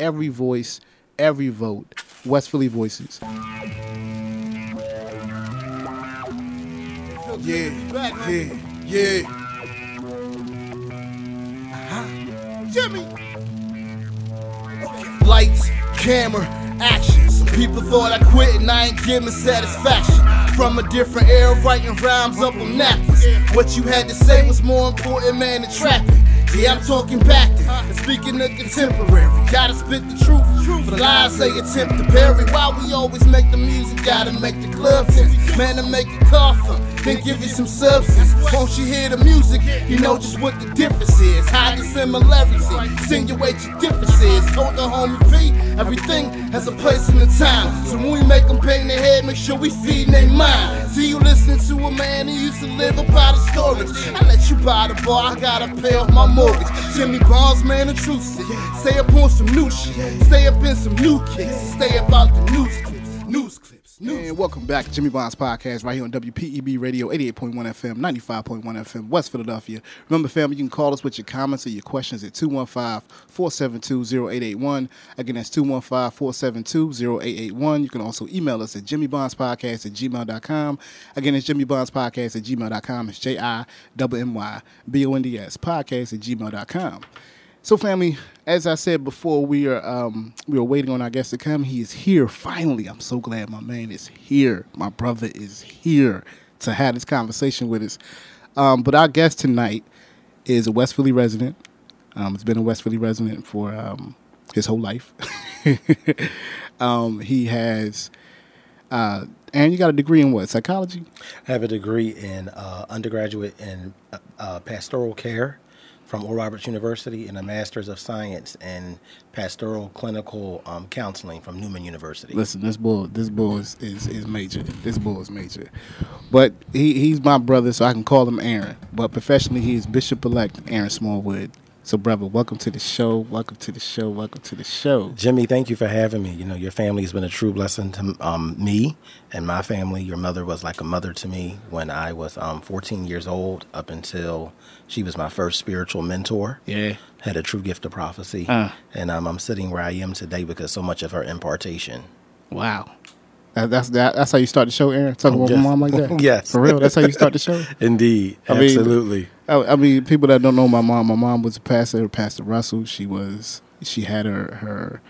every voice, every vote. West Philly Voices. Yeah, yeah, yeah. Uh-huh. Jimmy. Lights, camera, action. Some people thought I quit and I ain't giving satisfaction. From a different era, writing rhymes up on napkins. What you had to say was more important, man, than trapping. Yeah, I'm talking back and speaking of contemporary. Gotta spit the truth, for the lies they attempt to bury. Why we always make the music, gotta make the club tense. Man, to make it cough then give you some substance. Won't you hear the music? You know just what the difference is. Hide the similarities, insinuate your differences. Told the homie P, everything has a place and a time. So when we make them pain their head, make sure we feed their mind. See you listening to a man who used to live about the storage. I let you buy the bar, I gotta pay off my mortgage. Jimmy Bonds, man, the truth. Stay up on some new shit. Stay up in some new kicks. Stay about the news clips. News clips. News. And welcome back to Jimmy Bond's podcast right here on WPEB Radio 88.1 FM, 95.1 FM, West Philadelphia. Remember, family, you can call us with your comments or your questions at 215 472 0881. Again, that's 215 472 0881. You can also email us at jimmybondspodcast at gmail.com. Again, it's jimmybondspodcast at gmail.com. It's J I M M Y B O N D S podcast at gmail.com. So, family, as I said before, we are um, we are waiting on our guest to come. He is here finally. I'm so glad my man is here. My brother is here to have this conversation with us. Um, but our guest tonight is a West Philly resident. Um, he's been a West Philly resident for um, his whole life. Um, he has, uh, and you got a degree in what? Psychology. I have a degree in uh, undergraduate in uh, uh, pastoral care from Oral Roberts University and a Master's of Science in Pastoral Clinical um, Counseling from Newman University. Listen, this bull, this bull is, is, is major. This bull is major. But he, he's my brother, so I can call him Aaron. But professionally, he is Bishop Elect Aaron Smallwood. So, brother, welcome to the show. Welcome to the show. Welcome to the show. Jimmy, thank you for having me. You know, your family has been a true blessing to um, me and my family. Your mother was like a mother to me when I was um, 14 years old, up until she was my first spiritual mentor. Yeah. Had a true gift of prophecy. Uh. And um, I'm sitting where I am today because so much of her impartation. Wow. That, that's that, that's how you start the show, Aaron. Talking about Yes. my mom like that. Yes. for real. That's how you start the show. Indeed. I mean- Absolutely. I, I mean, people that don't know my mom. My mom was a pastor, Pastor Russell. She was. She had her her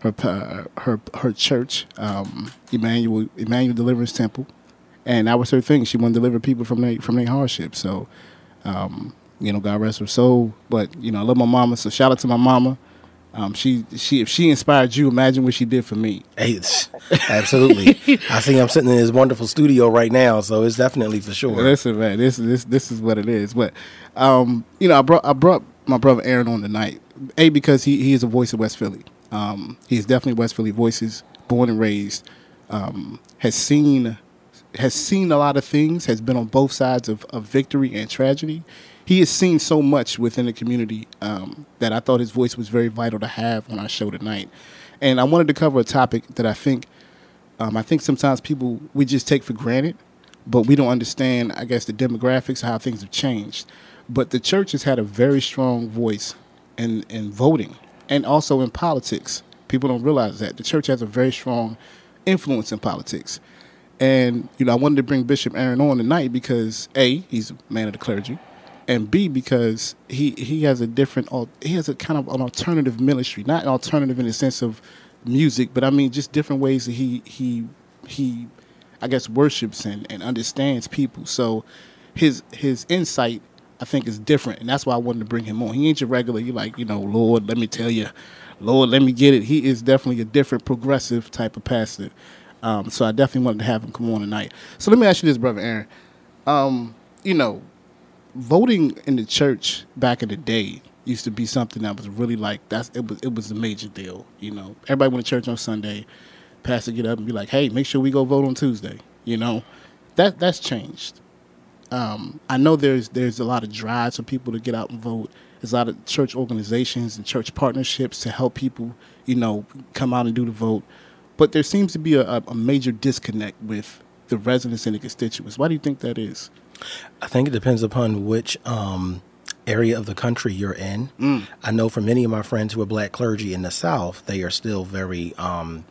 her pa- her her church, um, Emmanuel Emmanuel Deliverance Temple, and that was her thing. She wanted to deliver people from their from their hardship. So, um, you know, God rest her soul. But you know, I love my mama. So shout out to my mama. Um, she she if she inspired you, imagine what she did for me. It's- absolutely. I see I'm sitting in this wonderful studio right now, so it's definitely for sure. Listen, man, this this this is what it is. But um, you know, I brought I brought my brother Aaron on tonight. A because he he is a voice of West Philly. Um, he is definitely West Philly voices, born and raised. Um, has seen has seen a lot of things. Has been on both sides of, of victory and tragedy. He has seen so much within the community um, that I thought his voice was very vital to have on our show tonight. And I wanted to cover a topic that I think um, I think sometimes people we just take for granted, but we don't understand. I guess the demographics, how things have changed. But the church has had a very strong voice in in voting and also in politics. People don't realize that the church has a very strong influence in politics. And you know, I wanted to bring Bishop Aaron on tonight because a he's a man of the clergy, and b because he he has a different he has a kind of an alternative ministry, not an alternative in the sense of music, but I mean just different ways that he he he I guess worships and, and understands people. So his his insight I think is different, and that's why I wanted to bring him on. He ain't your regular. You like you know, Lord, let me tell you, Lord, let me get it. He is definitely a different, progressive type of pastor. Um, so I definitely wanted to have him come on tonight. So let me ask you this, brother Aaron. Um, you know, voting in the church back in the day used to be something that was really like that's it was it was a major deal. You know, everybody went to church on Sunday. Pastor get up and be like, "Hey, make sure we go vote on Tuesday." You know, that that's changed. Um, I know there's there's a lot of drives for people to get out and vote. There's a lot of church organizations and church partnerships to help people, you know, come out and do the vote. But there seems to be a, a- major disconnect with the residents and the constituents. Why do you think that is? I think it depends upon which um, area of the country you're in. Mm. I know for many of my friends who are black clergy in the South, they are still very um,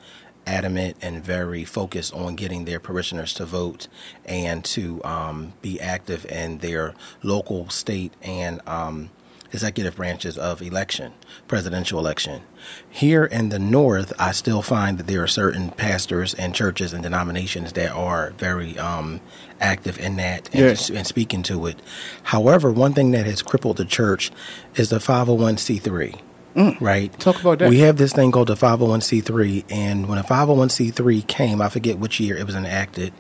adamant and very focused on getting their parishioners to vote and to um, be active in their local, state, and um, executive branches of election, presidential election. Here in the North, I still find that there are certain pastors and churches and denominations that are very um, active in that and, Yes. and speaking to it. However, one thing that has crippled the church is the 501c3. Right. Mm. Talk about that. We have this thing called the 501c3, and when a 501c3 came, I forget which year it was enacted,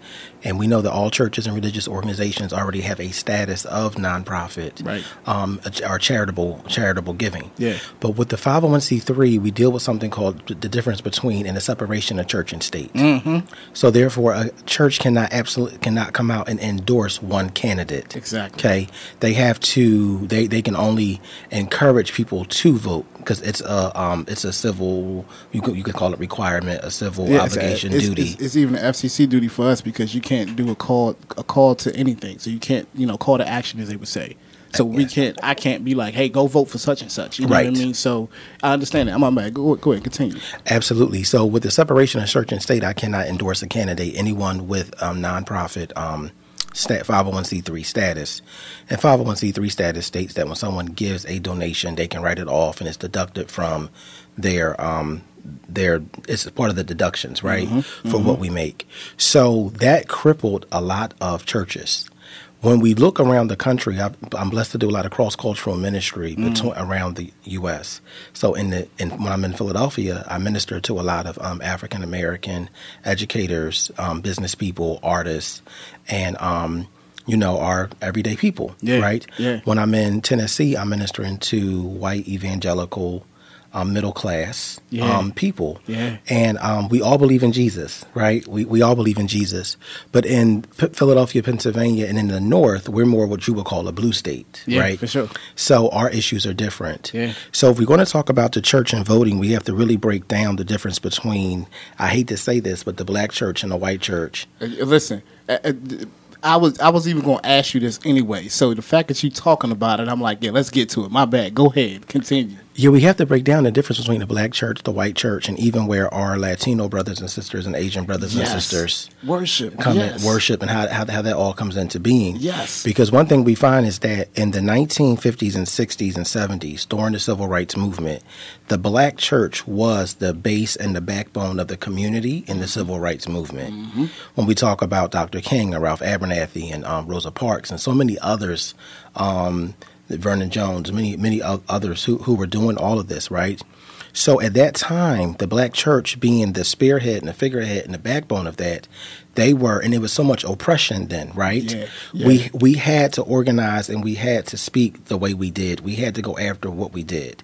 and we know that all churches and religious organizations already have a status of nonprofit, Right. Um, or charitable charitable giving. Yeah. But with the 501c3, we deal with something called the difference between and the separation of church and state. Mm-hmm. So therefore, a church cannot absolutely cannot come out and endorse one candidate. Exactly. Okay. They have to. They they can only encourage people to vote because it's a um it's a civil you could you could call it requirement a civil Yeah, it's- obligation it's, duty. It's, it's even an FCC duty for us because you can't do a call a call to anything. So you can't you know call to action as they would say. So we can't. I can't be like, hey, go vote for such and such. You know what I mean? So I understand that. I'm on back. Go, go ahead, continue. Absolutely. So with the separation of church and state, I cannot endorse a candidate, anyone with um, nonprofit um, 501c3 status. And 501c3 status states that when someone gives a donation, they can write it off and it's deducted from their um, their it's part of the deductions, right, for what we make. So that crippled a lot of churches. When we look around the country, I, I'm blessed to do a lot of cross cultural ministry between, around the U.S. So, in the in, when I'm in Philadelphia, I minister to a lot of um, African American educators, um, business people, artists, and um, you know our everyday people, Yeah, right? yeah. When I'm in Tennessee, I'm ministering to white evangelical, um, middle class Yeah. um, people, Yeah. and um, we all believe in Jesus, right? We we all believe in Jesus, but in P- Philadelphia, Pennsylvania, and in the North, we're more what you would call a blue state, Yeah, right? for sure. So our issues are different. Yeah. So if we're going to talk about the church and voting, we have to really break down the difference between. I hate to say this, but the black church and the white church. Uh, Listen, uh, uh, I was I was even going to ask you this anyway. So the fact that you're talking about it, I'm like, yeah, let's get to it. My bad. Go ahead, continue. Yeah, we have to break down the difference between the black church, the white church, and even where our Latino brothers and sisters and Asian brothers and sisters worship, come yes. in, worship, and how, how how that all comes into being. Yes. because one thing we find is that in the 1950s and 60s and 70s, during the civil rights movement, the black church was the base and the backbone of the community in the civil rights movement. When we talk about Dr. King and Ralph Abernathy and um, Rosa Parks and so many others, um, Vernon Johns, many many others who who were doing all of this, right? So at that time, the black church being the spearhead and the figurehead and the backbone of that, they were, and it was so much oppression then, right? Yeah, yeah. We we had to organize and we had to speak the way we did. We had to go after what we did.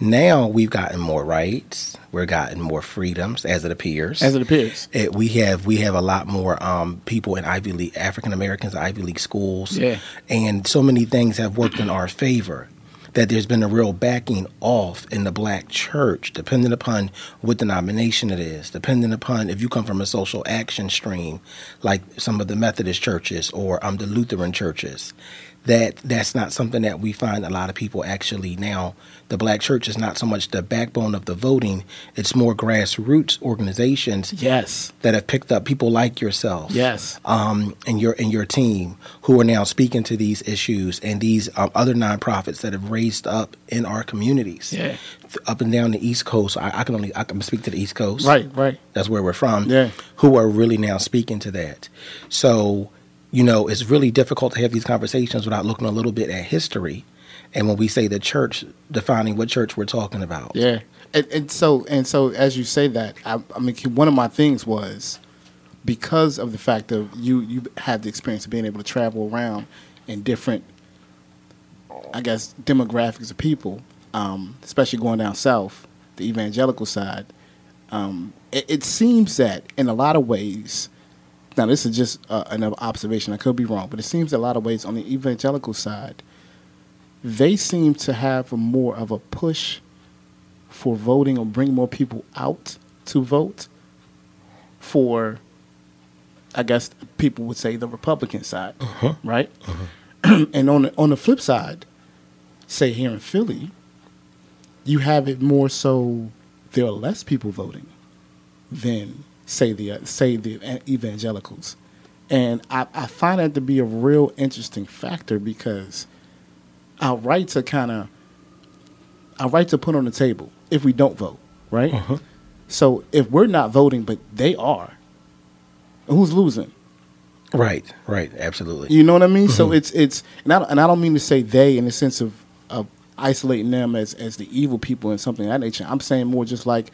Now we've gotten more rights. We've gotten more freedoms, as it appears. as it appears. It, we have we have a lot more um, people in Ivy League African Americans Ivy League schools, Yeah. and so many things have worked in our favor. That there's been a real backing off in the black church, depending upon what denomination it is, depending upon if you come from a social action stream, like some of the Methodist churches or um, the Lutheran churches. That that's not something that we find a lot of people actually now. The black church is not so much the backbone of the voting; it's more grassroots organizations Yes, that have picked up people like yourself, yes, um, and your and your team who are now speaking to these issues and these um, other nonprofits that have raised up in our communities, Yeah. Up and down the East Coast. I, I can only I can speak to the East Coast, right, right. That's where we're from. Yeah. who are really now speaking to that. So, you know, it's really difficult to have these conversations without looking a little bit at history. And when we say the church, defining what church we're talking about. Yeah, and, and so and so as you say that, I, I mean, one of my things was because of the fact of you you had the experience of being able to travel around in different, I guess, demographics of people, um, especially going down south, the evangelical side. Um, it, it seems that in a lot of ways, now this is just uh, an observation. I could be wrong, but it seems a lot of ways on the evangelical side, they seem to have more of a push for voting or bring more people out to vote for I guess people would say the Republican side, right? and on the, on the flip side, say here in Philly, you have it more so there are less people voting than say the uh, say the evangelicals, and I, I find that to be a real interesting factor because our rights are kind of our rights are put on the table if we don't vote, right? Uh-huh. So if we're not voting, but they are, who's losing? Right, right, absolutely. You know what I mean? So it's it's and I, don't- and I don't mean to say they in the sense of of isolating them as as the evil people and something of that nature. I'm saying more just like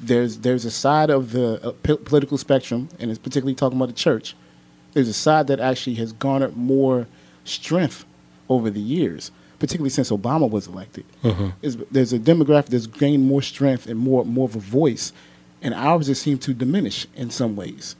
there's there's a side of the uh, po- political spectrum, and it's particularly talking about the church. There's a side that actually has garnered more strength over the years, particularly since Obama was elected. Is there's a demographic that's gained more strength and more more of a voice, and ours just seem to diminish in some ways.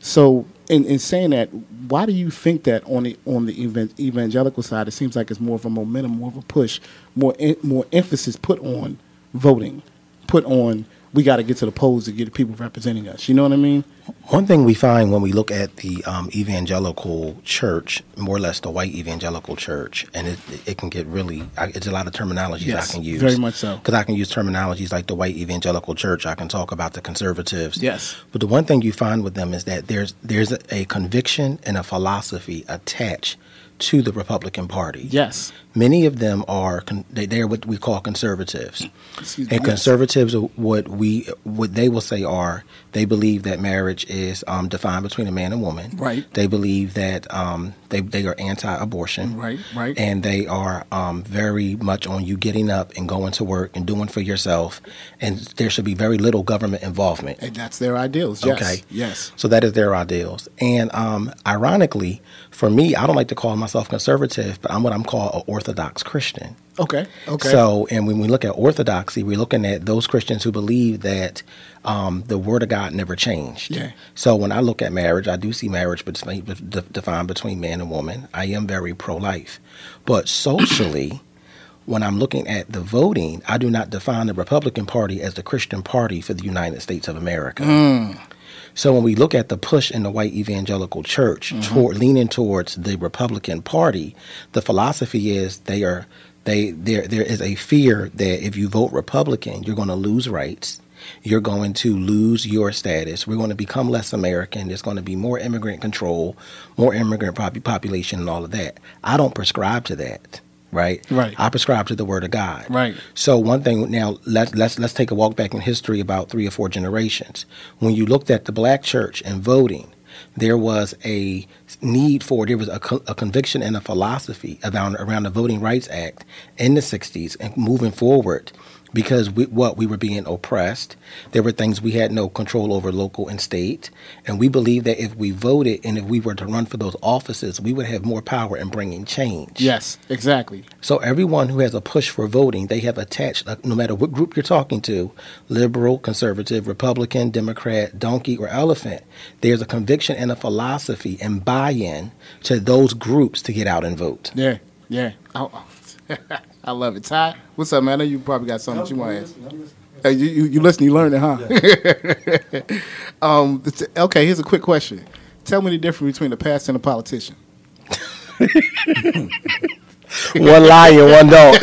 So, in, in saying that, why do you think that on the on the evan- evangelical side, it seems like it's more of a momentum, more of a push, more en- more emphasis put on voting, put on we got to get to the polls to get the people representing us. You know what I mean? One thing we find when we look at the um, evangelical church, more or less the white evangelical church, and it, it can get really, I, it's a lot of terminologies Yes, I can use. very much so. Because I can use terminologies like the white evangelical church. I can talk about the conservatives. Yes. But the one thing you find with them is that there's there's a, a conviction and a philosophy attached to the Republican Party. Yes. Many of them are con- they, they're what we call conservatives. Excuse And yes. conservatives, are what we what they will say are they believe that marriage is um, defined between a man and woman. Right. They believe that um, they they are anti-abortion. Right, right. And they are um, very much on you getting up and going to work and doing for yourself, and there should be very little government involvement. And that's their ideals. Yes. Okay. Yes. So that is their ideals. And um, ironically, for me, I don't like to call myself conservative, but I'm what I'm called an Orthodox Christian. Okay. Okay. So, and when we look at orthodoxy, we're looking at those Christians who believe that um, the Word of God never changed. Yeah. So, when I look at marriage, I do see marriage defined between man and woman. I am very pro life. But socially, when I'm looking at the voting, I do not define the Republican Party as the Christian Party for the United States of America. So when we look at the push in the white evangelical church mm-hmm. toward leaning towards the Republican Party, the philosophy is they are they there there is a fear that if you vote Republican, you're going to lose rights. You're going to lose your status. We're going to become less American. There's going to be more immigrant control, more immigrant pop- population, and all of that. I don't prescribe to that, right? Right. I prescribe to the Word of God. Right. So one thing now let's let's let's take a walk back in history about three or four generations. When you looked at the black church and voting, there was a need for there was a, co- a conviction and a philosophy around around the Voting Rights Act in the '60s and moving forward. Because we, what we were being oppressed, there were things we had no control over, local and state, and we believe that if we voted and if we were to run for those offices, we would have more power in bringing change. Yes. Exactly. So everyone who has a push for voting, they have attached, no matter what group you're talking to, liberal, conservative, Republican, Democrat, donkey, or elephant, there's a conviction and a philosophy and buy-in to those groups to get out and vote. Yeah. Yeah. Oh, oh. I love it. Ty, what's up, man? I know you probably got something that you want to ask. Hey, you, you, you listen, you learned it, huh? um, it's- okay, here's a quick question. Tell me the difference between a pastor and a politician. one lie and one don't.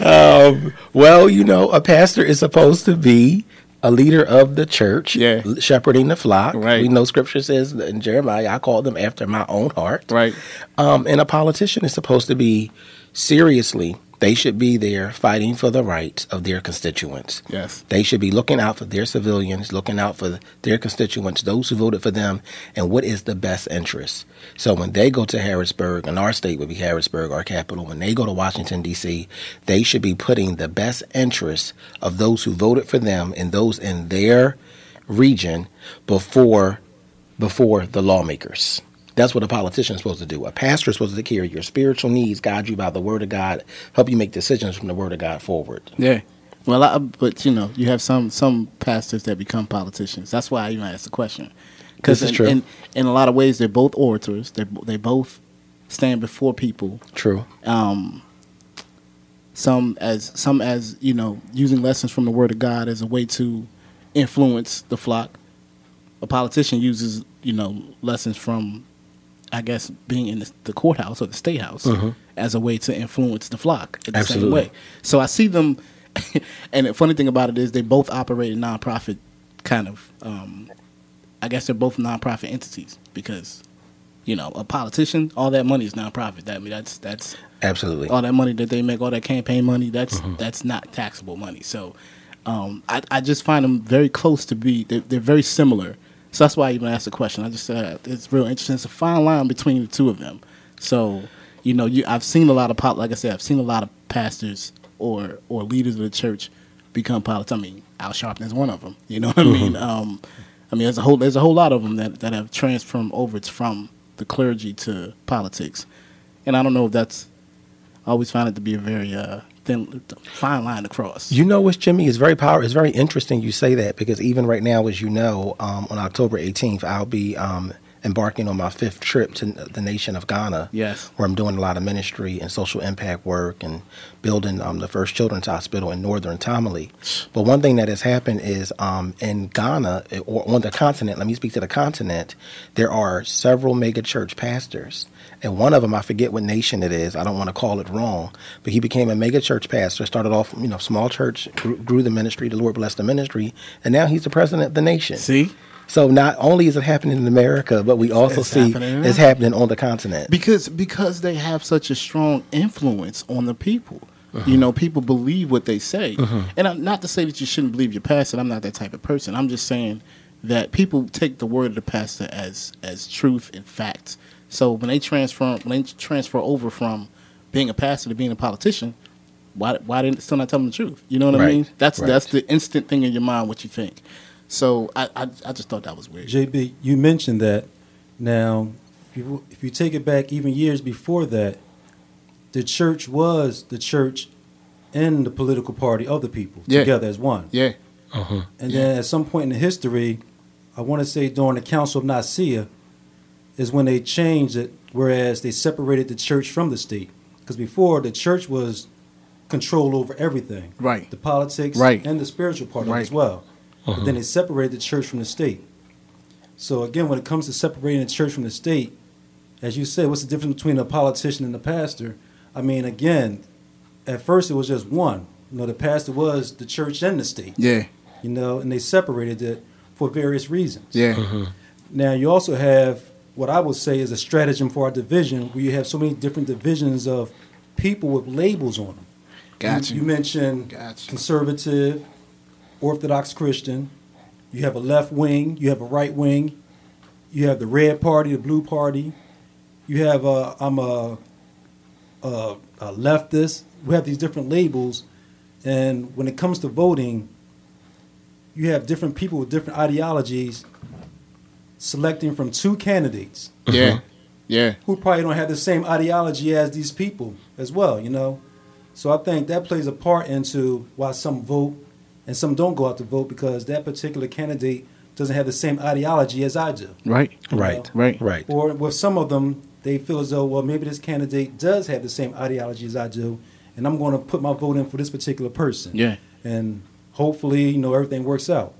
um, well, you know, a pastor is supposed to be a leader of the church, Yeah. shepherding the flock. Right. We know Scripture says in Jeremiah, "I call them after my own heart." Right. Um, and a politician is supposed to be seriously. They should be there fighting for the rights of their constituents. Yes. They should be looking out for their civilians, looking out for their constituents, those who voted for them, and what is the best interest. So when they go to Harrisburg, and our state would be Harrisburg, our capital, when they go to Washington, D.C., they should be putting the best interests of those who voted for them and those in their region before before the lawmakers. That's what a politician is supposed to do. A pastor is supposed to carry your spiritual needs, guide you by the word of God, help you make decisions from the word of God forward. Yeah. Well, I, but you know, you have some some pastors that become politicians. That's why I even asked the question. Because in. In, in a lot of ways, they're both orators. They they both stand before people. True. Um, some as some as you know, using lessons from the Word of God as a way to influence the flock. A politician uses you know lessons from I guess, being in the, the courthouse or the state house as a way to influence the flock in the same Absolutely. way. So I see them, and the funny thing about it is they both operate in nonprofit kind of. Um, I guess they're both nonprofit entities because, you know, a politician, all that money is nonprofit. That I mean, that's that's Absolutely. all that money that they make, all that campaign money, that's that's not taxable money. So um, I, I just find them very close to be. They're, they're very similar. So that's why I even asked the question. I just said it's real interesting. It's a fine line between the two of them. So you know, you I've seen a lot of pop. Like I said, I've seen a lot of pastors or or leaders of the church become politics. I mean, Al Sharpton is one of them. You know what I mean? Um, I mean, there's a whole there's a whole lot of them that that have transformed over from the clergy to politics, and I don't know if that's I always find it to be a very uh, thin, fine line to cross. You know what, Jimmy? It's very power. It's very interesting you say that because even right now, as you know, um, on October 18th, I'll be um, embarking on my fifth trip to the nation of Ghana. Yes. where I'm doing a lot of ministry and social impact work and building um, the first children's hospital in northern Tamale. But one thing that has happened is um, in Ghana eh, or on the continent. Let me speak to the continent. There are several mega church pastors. And one of them, I forget what nation it is. I don't want to call it wrong, but he became a mega church pastor. Started off, you know, small church, grew, grew the ministry. The Lord blessed the ministry, and now he's the president of the nation. See, So not only is it happening in America, but we also It's see happening it's happening on the continent. because because they have such a strong influence on the people. You uh-huh. know, people believe what they say, uh-huh. and I'm, not to say that you shouldn't believe your pastor. I'm not that type of person. I'm just saying that people take the word of the pastor as as truth and facts. So when they transfer when they transfer over from being a pastor to being a politician, why why didn't still not tell them the truth? You know what I mean? That's right. that's the instant thing in your mind what you think. So I I, I just thought that was weird. JB, you mentioned that. Now, if you, if you take it back even years before that, the church was the church and the political party of the people Yeah. together as one. Yeah, uh-huh. And then at some point in the history, I want to say during the Council of Nicaea, is when they changed it, whereas they separated the church from the state. Because before, the church was control over everything. Right. The politics Right. and the spiritual part of it Right. as well. But uh-huh. then they separated the church from the state. So again, when it comes to separating the church from the state, as you said, what's the difference between a politician and a pastor? I mean, again, at first it was just one. You know, the pastor was the church and the state yeah, you know, and they separated it for various reasons. yeah, mm-hmm. Now, you also have what I would say is a stratagem for our division, where you have so many different divisions of people with labels on them. Gotcha. You, you mentioned Gotcha. conservative, Orthodox Christian. You have a left wing. You have a right wing. You have the red party, the blue party. You have a I'm a, a, a leftist. We have these different labels, and when it comes to voting, you have different people with different ideologies selecting from two candidates yeah, yeah. who probably don't have the same ideology as these people as well, you know. So I think that plays a part into why some vote and some don't go out to vote because that particular candidate doesn't have the same ideology as I do. Right, Right. right, Right. Or with some of them, they feel as though, well, maybe this candidate does have the same ideology as I do, and I'm going to put my vote in for this particular person. Yeah. And hopefully, you know, everything works out.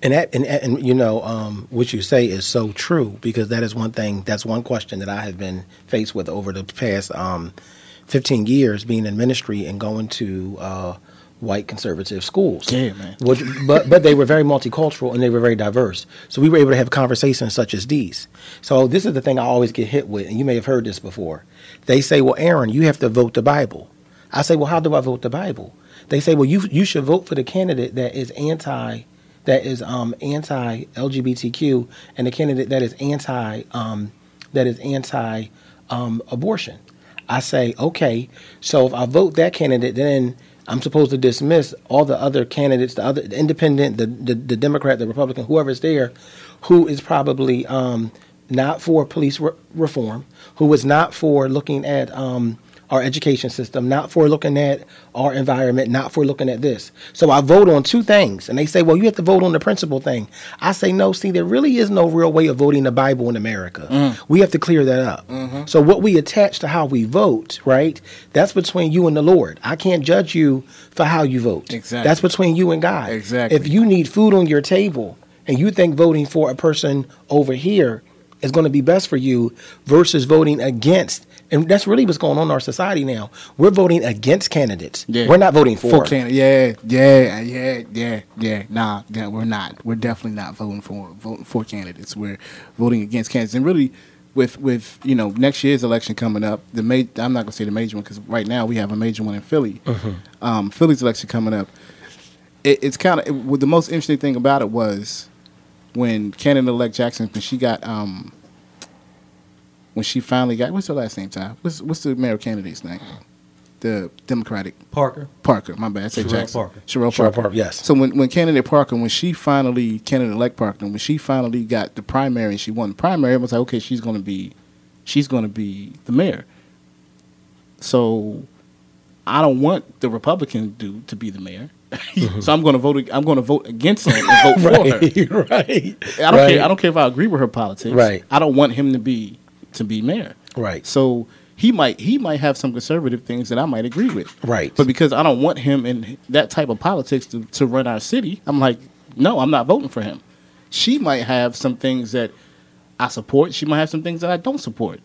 And that, and, and you know, um, what you say is so true because that is one thing. That's one question that I have been faced with over the past um, 15 years, being in ministry and going to uh, white conservative schools. Yeah, man. Which, but but they were very multicultural and they were very diverse. So we were able to have conversations such as these. So this is the thing I always get hit with, and you may have heard this before. They say, "Well, Aaron, you have to vote the Bible." I say, "Well, how do I vote the Bible?" They say, "Well, you you should vote for the candidate that is anti." That is um, anti LGBTQ and the candidate that is anti um, that is anti um, abortion. I say, okay, so if I vote that candidate, then I'm supposed to dismiss all the other candidates, the other the independent, the, the the Democrat, the Republican, whoever's there, who is probably um, not for police re- reform, who is not for looking at um, our education system, not for looking at our environment, not for looking at this. So I vote on two things, and they say, well, you have to vote on the principal thing. I say, no, see, there really is no real way of voting the Bible in America. Mm. We have to clear that up. Mm-hmm. So what we attach to how we vote, right? That's between you and the Lord. I can't judge you for how you vote. Exactly. That's between you and God. Exactly. If you need food on your table and you think voting for a person over here is going to be best for you versus voting against. And that's really what's going on in our society now. We're voting against candidates. Yeah. We're not voting for. For Canada, yeah, yeah, yeah, yeah, yeah. Nah, yeah, we're not. We're definitely not voting for voting for candidates. We're voting against candidates, and really, with with you know next year's election coming up, the ma- I'm not gonna say the major one because right now we have a major one in Philly. Um, Philly's election coming up. It, it's kind of it, the most interesting thing about it was when candidate-elect Jackson when she got um when she finally got what's her last name? Ty? What's what's the mayor candidate's name? The Democratic Parker. Parker, my bad. I said Cherelle Jackson. Parker. Cherelle Cherelle Parker. Parker, yes. So when, when candidate Parker, when she finally, candidate elect Parker, when she finally got the primary and she won the primary, it was like, okay, she's going to be, she's going to be the mayor. So I don't want the Republican dude to be the mayor. Mm-hmm. so I'm going to vote. I'm going to vote against him and vote for her. right, right. I don't care. I don't care if I agree with her politics. Right. I don't want him to be to be mayor. Right. So he might he might have some conservative things that I might agree with. Right. But because I don't want him in that type of politics to, to run our city, I'm like, no, I'm not voting for him. She might have some things that I support. She might have some things that I don't support.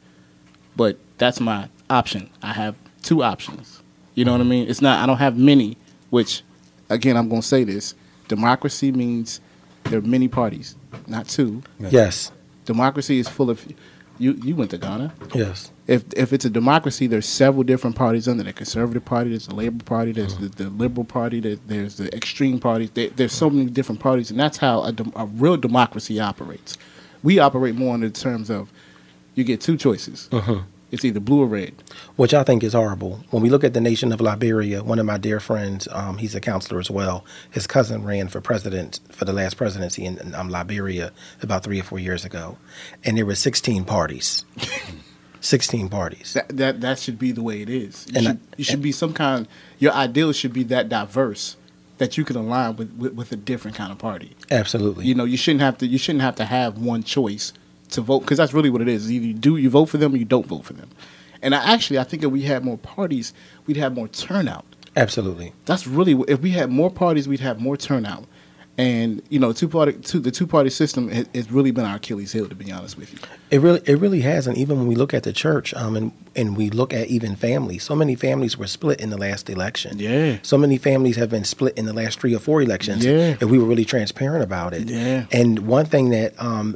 But that's my option. I have two options. You know what I mm-hmm. mean? It's not I don't have many, which again I'm gonna say this. Democracy means there are many parties, not two. Yes. Democracy is full of you you went to Ghana Yes. if if it's a democracy, there's several different parties under the conservative party, there's the Labor Party, there's mm-hmm. the, the Liberal Party, there, there's the extreme parties. There, there's so many different parties, and that's how a, dem- a real democracy operates. We operate more in the terms of you get two choices. Uh-huh. It's either blue or red. which I think is horrible. When we look at the nation of Liberia, one of my dear friends, um, he's a counselor as well. His cousin ran for president for the last presidency in, in um, Liberia about three or four years ago, and there were 16 parties. 16 parties. That that that should be the way it is. You And should, I- you should be some kind. Your ideals should be that diverse that you can align with, with, with a different kind of party. Absolutely. You know, you shouldn't have to. You shouldn't have to have one choice to vote because that's really what it is. Either you do you vote for them or you don't vote for them. And I actually, I think if we had more parties, we'd have more turnout. Absolutely. That's really if we had more parties, we'd have more turnout. And you know, two party, two, the two party system has, has really been our Achilles heel, to be honest with you. It really, it really has, and even when we look at the church, um, and and we look at even families, so many families were split in the last election. Yeah. So many families have been split in the last three or four elections. Yeah. If we were really transparent about it. Yeah. And one thing that um,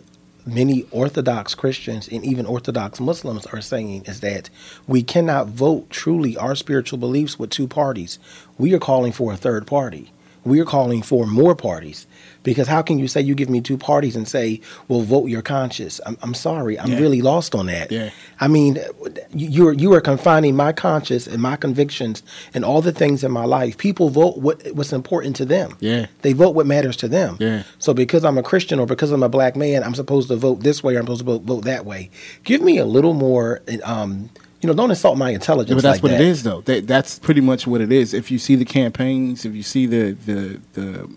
many Orthodox Christians and even Orthodox Muslims are saying is that we cannot vote truly our spiritual beliefs with two parties. We are calling for a third party. We are calling for more parties. Because how can you say you give me two parties and say, well, vote your conscience? I'm, I'm sorry. I'm Yeah. really lost on that. Yeah. I mean, you- you're you are confining my conscience and my convictions and all the things in my life. People vote what what's important to them. Yeah. They vote what matters to them. Yeah. So because I'm a Christian or because I'm a black man, I'm supposed to vote this way or I'm supposed to vote, vote that way. Give me a little more. Um, you know, don't insult my intelligence. Yeah, but that's like what that. it is, though. That, that's pretty much what it is. If you see the campaigns, if you see the the, the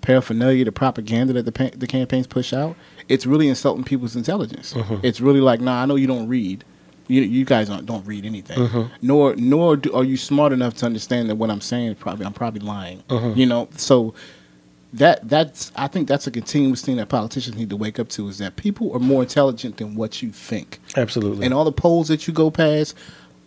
paraphernalia, the propaganda that the pa- the campaigns push out, it's really insulting people's intelligence. Mm-hmm. It's really like, nah, I know you don't read. You, you guys don't, don't read anything. Mm-hmm. Nor nor do, are you smart enough to understand that what I'm saying. Probably I'm probably lying. Mm-hmm. You know, so that that's I think that's a continuous thing that politicians need to wake up to is that people are more intelligent than what you think. Absolutely. And all the polls that you go past,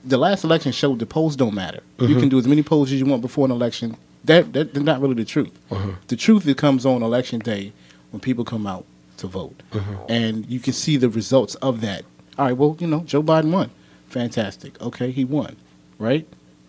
the last election showed the polls don't matter. You can mm-hmm. do as many polls as you want before an election. That, that that's not really the truth. Uh-huh. The truth it comes on election day when people come out to vote, uh-huh. and you can see the results of that. All right, well, you know, Joe Biden won. Fantastic. Okay, he won, right?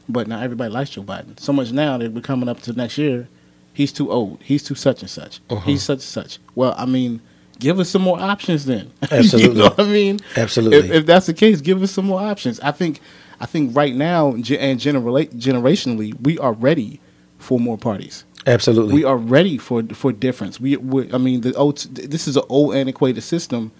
But now everybody likes Joe Biden so much now that we're coming up to next year. He's too old. He's too such and such. Uh-huh. He's such and such. Well, I mean, give us some more options then. Absolutely. you know what I mean? Absolutely. If, if that's the case, give us some more options. I think, I think right now and generally, generationally, we are ready for more parties. Absolutely. We are ready for for difference. We, we I mean, the old, this is an old antiquated system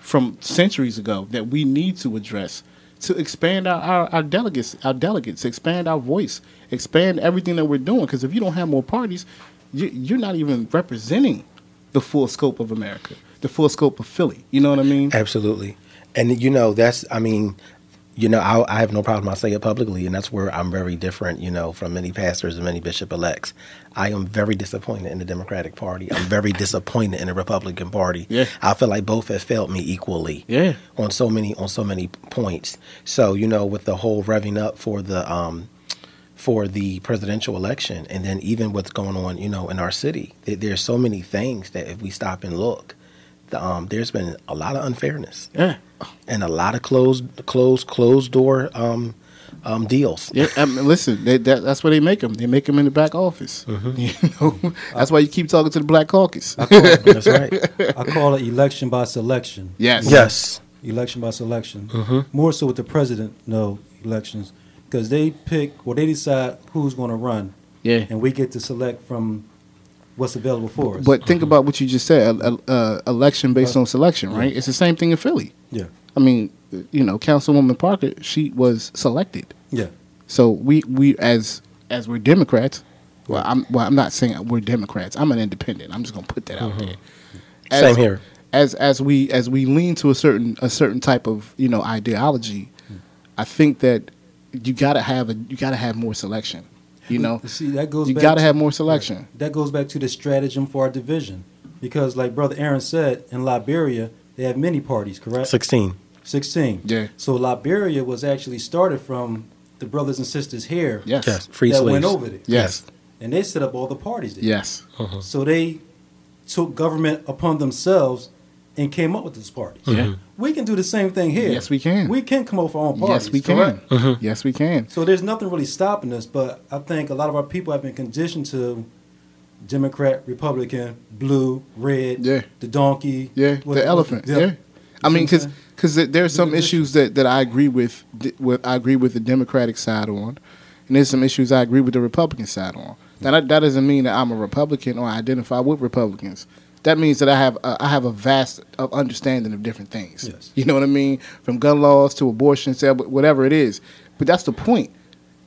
from centuries ago that we need to address to expand our, our, our delegates, our delegates, expand our voice, expand everything that we're doing. Because if you don't have more parties, you, you're not even representing the full scope of America, the full scope of Philly. You know what I mean? Absolutely. And you know, that's I mean, You know, I, I have no problem. I say it publicly, and that's where I'm very different. You know, from many pastors and many bishop elects. I am very disappointed in the Democratic Party. I'm very disappointed in the Republican Party. Yeah. I feel like both have failed me equally. Yeah. On so many on so many points. So you know, with the whole revving up for the um, for the presidential election, and then even what's going on, you know, in our city, there, there's so many things that if we stop and look, the, um, there's been a lot of unfairness Yeah. And a lot of closed, closed, closed door um, um, deals. Yeah, I mean, listen, they, that, that's where they make them. They make them in the back office. Mm-hmm. You know, that's why you keep talking to the Black Caucus. That's right. I call it election by selection. yes, yes. Election by selection. Mm-hmm. More so with the president, no elections, because they pick or they decide who's going to run, yeah. and we get to select from what's available for us. But think about what you just said: uh, uh, election based on selection, right? It's the same thing in Philly. Yeah, I mean, you know, Councilwoman Parker, she was selected. yeah, So we we as as we're Democrats. Well, I'm well. I'm not saying we're Democrats. I'm an independent. I'm just gonna put that out mm-hmm. there. As- Same here. As as we as we lean to a certain a certain type of you know ideology, hmm. I think that you gotta have a you gotta have more selection. You know, See, that goes. you back gotta to- have more selection. That goes back to the stratagem for our division, because like Brother Aaron said, in Liberia they have many parties, correct? 16. Sixteen. Yeah. So Liberia was actually started from the brothers and sisters here Yes. Yes. Free that slaves. went over there, Yes. and they set up all the parties there. Yes. Uh-huh. So they took government upon themselves and came up with these parties. Yeah. Mm-hmm. We can do the same thing here. Yes, we can. We can come up with our own parties. Yes, we correct? can. Yes, we can. So there's nothing really stopping us, but I think a lot of our people have been conditioned to Democrat, Republican, blue, red, Yeah. the donkey, Yeah, what- the elephant. yeah. Yeah. I mean, because because there are some issues that, that I agree with, with. I agree with the Democratic side on, and there's some issues I agree with the Republican side on. Now that, that doesn't mean that I'm a Republican or I identify with Republicans. That means that I have a, I have a vast of understanding of different things. Yes. You know what I mean? From gun laws to abortion, whatever it is. But that's the point.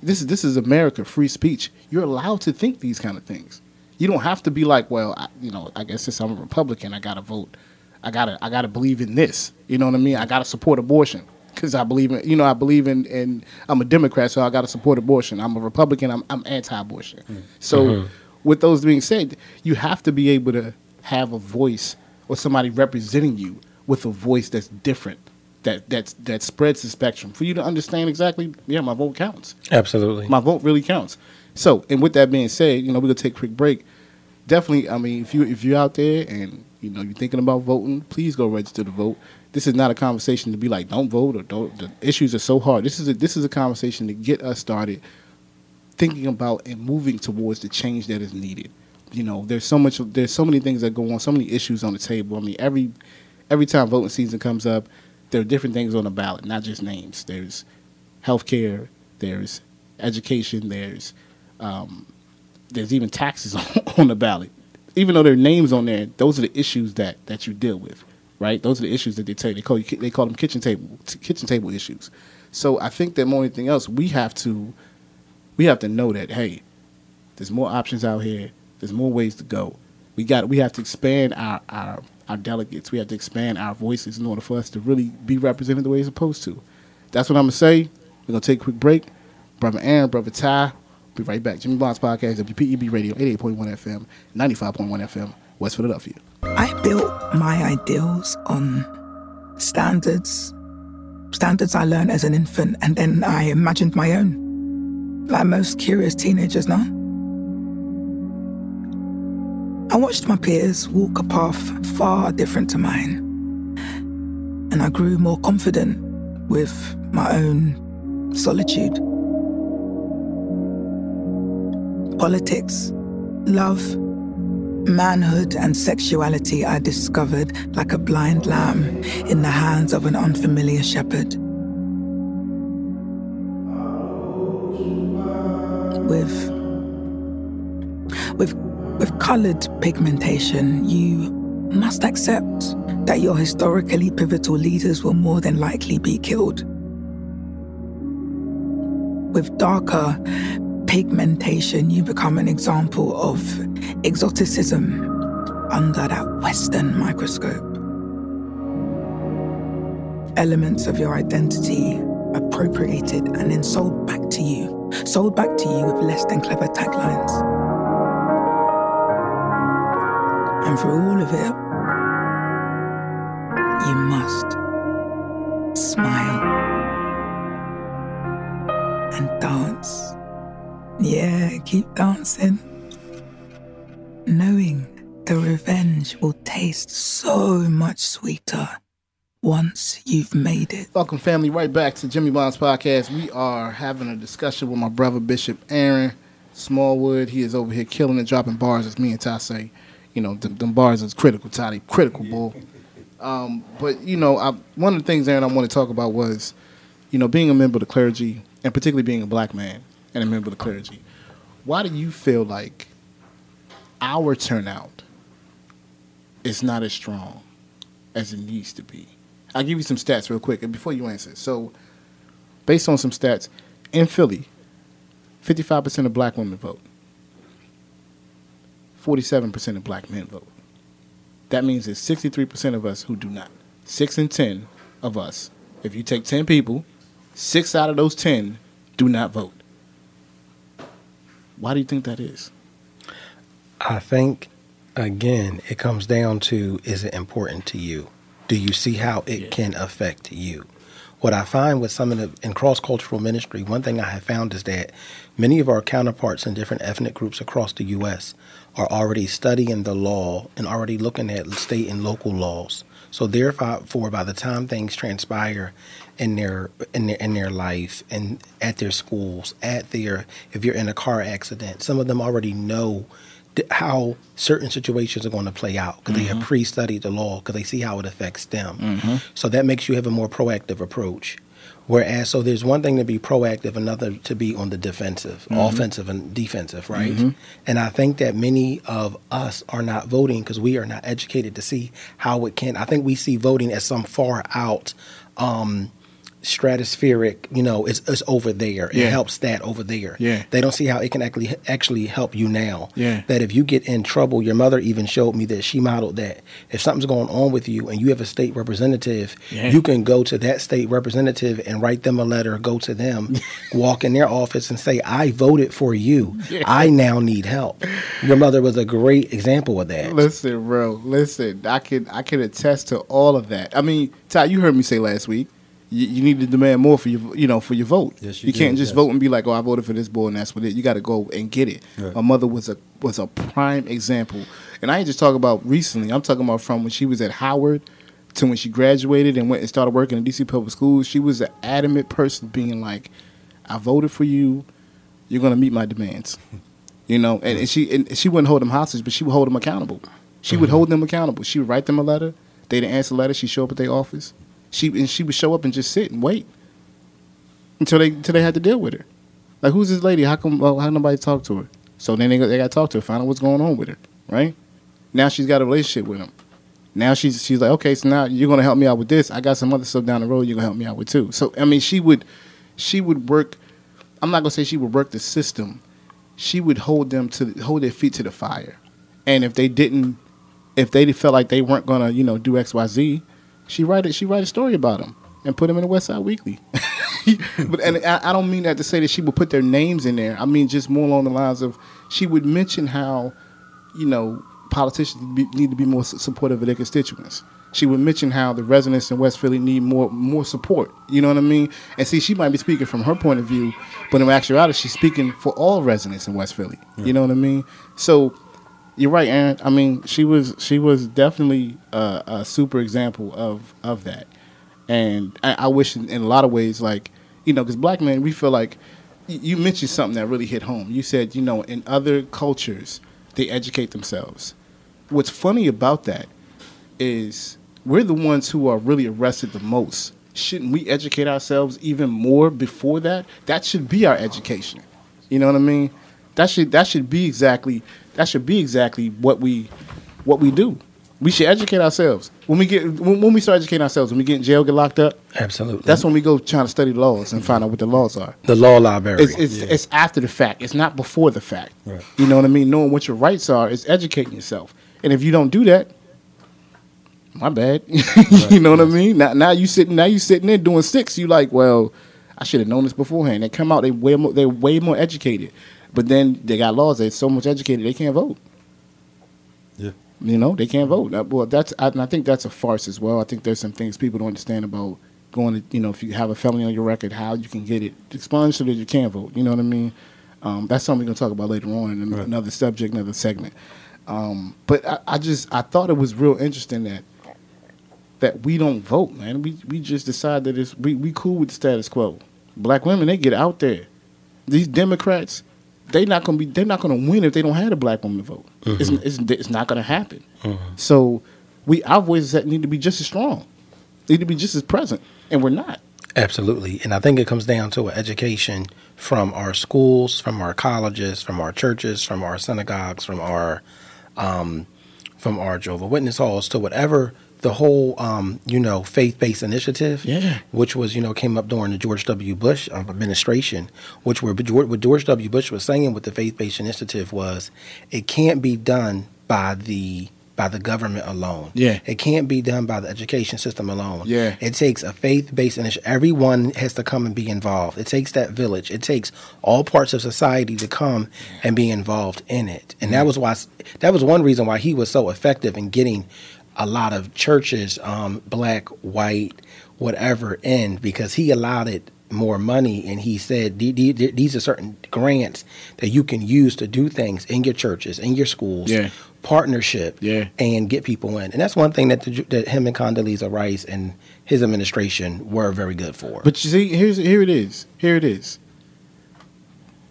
This is this is America, free speech. You're allowed to think these kind of things. You don't have to be like, well, I, you know, I guess since I'm a Republican, I gotta vote. I gotta I gotta believe in this. You know what I mean? I gotta support abortion because I believe in you know I believe in and I'm a Democrat, so I gotta support abortion. I'm a Republican. I'm I'm anti-abortion. Mm. So mm-hmm. with those being said, you have to be able to have a voice or somebody representing you with a voice that's different. That that's that spreads the spectrum for you to understand exactly. Yeah, my vote counts Absolutely. my vote really counts. So, and with that being said, you know, we're gonna take a quick break. Definitely, I mean, if you if you're out there and you know you're thinking about voting, please go register to vote. This is not a conversation to be like, don't vote or don't. The issues are so hard. This is a this is a conversation to get us started thinking about and moving towards the change that is needed. You know, there's so much, there's so many things that go on, so many issues on the table. I mean, every every time voting season comes up, there are different things on the ballot, not just names. There's healthcare, there's education, there's um, there's even taxes on, the ballot. Even though there are names on there, those are the issues that that you deal with, right? Those are the issues that they you. They call you, they call them kitchen table kitchen table issues. So I think that more than anything else, we have to we have to know that hey, there's more options out here. There's more ways to go. We got we have to expand our our our delegates. We have to expand our voices in order for us to really be represented the way it's supposed to. That's what I'm gonna say. We're gonna take a quick break. Brother Aaron, brother Ty, be right back. Jimmy Bond's podcast, WPEB Radio, 88.1 FM, 95.1 FM, West Philadelphia. I built my ideals on standards, standards I learned as an infant, and then I imagined my own, like most curious teenagers now. I watched my peers walk a path far different to mine, and I grew more confident with my own solitude. Politics, love, manhood, and sexuality I discovered like a blind lamb in the hands of an unfamiliar shepherd. With with with colored pigmentation, you must accept that your historically pivotal leaders will more than likely be killed. With darker pigmentation, you become an example of exoticism under that Western microscope. Elements of your identity appropriated and then sold back to you. Sold back to you with less than clever taglines. And for all of it, you must smile Yeah, keep dancing. Knowing the revenge will taste so much sweeter once you've made it. Welcome, family, right back to Jimmy Bond's podcast. We are having a discussion with my brother Bishop Aaron Smallwood. He is over here killing and dropping bars, as me and Ty say. You know, them, them bars is critical, Toddy, critical, bull. Um, but you know, I, one of the things, Aaron, I want to talk about was, you know, being a member of the clergy, and particularly being a black man and a member of the clergy. Why do you feel like our turnout is not as strong as it needs to be? I'll give you some stats real quick and before you answer. So, based on some stats, in Philly, 55% of black women vote, 47% of black men vote. That means there's 63% of us who do not. Six in 10 of us. If you take 10 people, six out of those 10 do not vote. Why do you think that is? I think, again, it comes down to is it important to you? Do you see how it can affect you? What I find with some of the in cross cultural ministry, one thing I have found is that many of our counterparts in different ethnic groups across the U.S. are already studying the law and already looking at state and local laws. So therefore, by the time things transpire in their in their in their life and at their schools, at their if you're in a car accident, some of them already know th- how certain situations are going to play out because they have mm-hmm. pre-studied the law because they see how it affects them. Mm-hmm. So that makes you have a more proactive approach. Whereas, so there's one thing to be proactive, another to be on the defensive, mm-hmm. offensive and defensive, right? And I think that many of us are not voting because we are not educated to see how it can. I think we see voting as some far out. Um, stratospheric you know it's, it's over there it Yeah. helps that over there Yeah. they don't see how it can actually actually help you now Yeah. that if you get in trouble your mother even showed me that she modeled that if something's going on with you and you have a state representative Yeah. you can go to that state representative and write them a letter go to them walk in their office and say i voted for you i now need help your mother was a great example of that Listen, bro. Listen, I can I can attest to all of that. I mean, Ty, you heard me say last week. You, you need to demand more for your you know for your vote. Yes, you you can't just yes. vote and be like, oh, I voted for this boy and that's what it. You got to go and get it. Right. My mother was a was a prime example, and I ain't just talking about recently. I'm talking about from when she was at Howard to when she graduated and went and started working in DC public schools. She was an adamant person, being like, I voted for you. You're gonna meet my demands. You know, and, and she and she wouldn't hold them hostage, but she would hold them accountable. She would mm-hmm. hold them accountable. She would write them a letter. They didn't answer the letter. She show up at their office. She and she would show up and just sit and wait until they until they had to deal with her. Like, who's this lady? How come? Well, how nobody talk to her? So then they they got to talk to her, find out what's going on with her. Right now, she's got a relationship with him. Now she's she's like, okay, so now you're gonna help me out with this. I got some other stuff down the road. You're gonna help me out with too. So I mean, she would she would work. I'm not gonna say she would work the system. She would hold them to hold their feet to the fire, and if they didn't, if they felt like they weren't gonna, you know, do X, Y, Z, she write it. She write a story about them and put them in the West Side Weekly. but and I, I don't mean that to say that she would put their names in there. I mean just more along the lines of she would mention how, you know, politicians be, need to be more supportive of their constituents. She would mention how the residents in West Philly need more more support. You know what I mean? And see, she might be speaking from her point of view, but in actuality, she's speaking for all residents in West Philly. You know what I mean? So you're right, Aaron. I mean, she was she was definitely a, a super example of of that, and I, I wish in, in a lot of ways, like you know, because black men, we feel like you mentioned something that really hit home. You said, you know, in other cultures, they educate themselves. What's funny about that is we're the ones who are really arrested the most. Shouldn't we educate ourselves even more before that? That should be our education. You know what I mean? That should that should be exactly that should be exactly what we what we do. We should educate ourselves. When we get when, when we start educating ourselves, when we get in jail, get locked up, absolutely that's when we go trying to study laws and find out what the laws are. the law library It's it's, it's after the fact. It's not before the fact. Right. You know what I mean? Knowing what your rights are is educating yourself. And if you don't do that, my bad. you know what I mean? Now now you sitting now you sitting there doing six. You like, well, I should have known this beforehand. They come out, they way more, they're way more educated, but then they got laws. They're so much educated they can't vote. Yeah. You know, they can't vote. Well, that's I, and I think that's a farce as well. I think there's some things people don't understand about going to, you know, if you have a felony on your record, how you can get it expunged so that you can't vote. You know what I mean? Um, that's something we're gonna talk about later on in Right. another subject, another segment. Um, but I, I just I thought it was real interesting that that we don't vote, man. We we just decide that it's we, we cool with the status quo. Black women they get out there. These Democrats, they not gonna be they're not gonna win if they don't have a black woman to vote. It's, it's it's not gonna happen. So we our voices that need to be just as strong. They need to be just as present, and we're not. Absolutely. And I think it comes down to education from our schools, from our colleges, from our churches, from our synagogues, from our um, from our Jehovah Witness halls to whatever the whole um, you know faith based initiative, Yeah. which was you know came up during the George W. Bush um, administration, which were what George W. Bush was saying with the faith based initiative was it can't be done by the by the government alone. Yeah. It can't be done by the education system alone. Yeah. It takes a faith based initiative. Everyone has to come and be involved. It takes that village. It takes all parts of society to come and be involved in it. And that was why that was one reason why he was so effective in getting a lot of churches, um, black, white, whatever, in because he allowed it more money and he said "The- the- the- these are certain grants that you can use to do things in your churches, in your schools, Yeah. partnership, Yeah. and get people in. And that's one thing that the, that him and Condoleezza Rice and his administration were very good for. But you see, here's here it is. Here it is.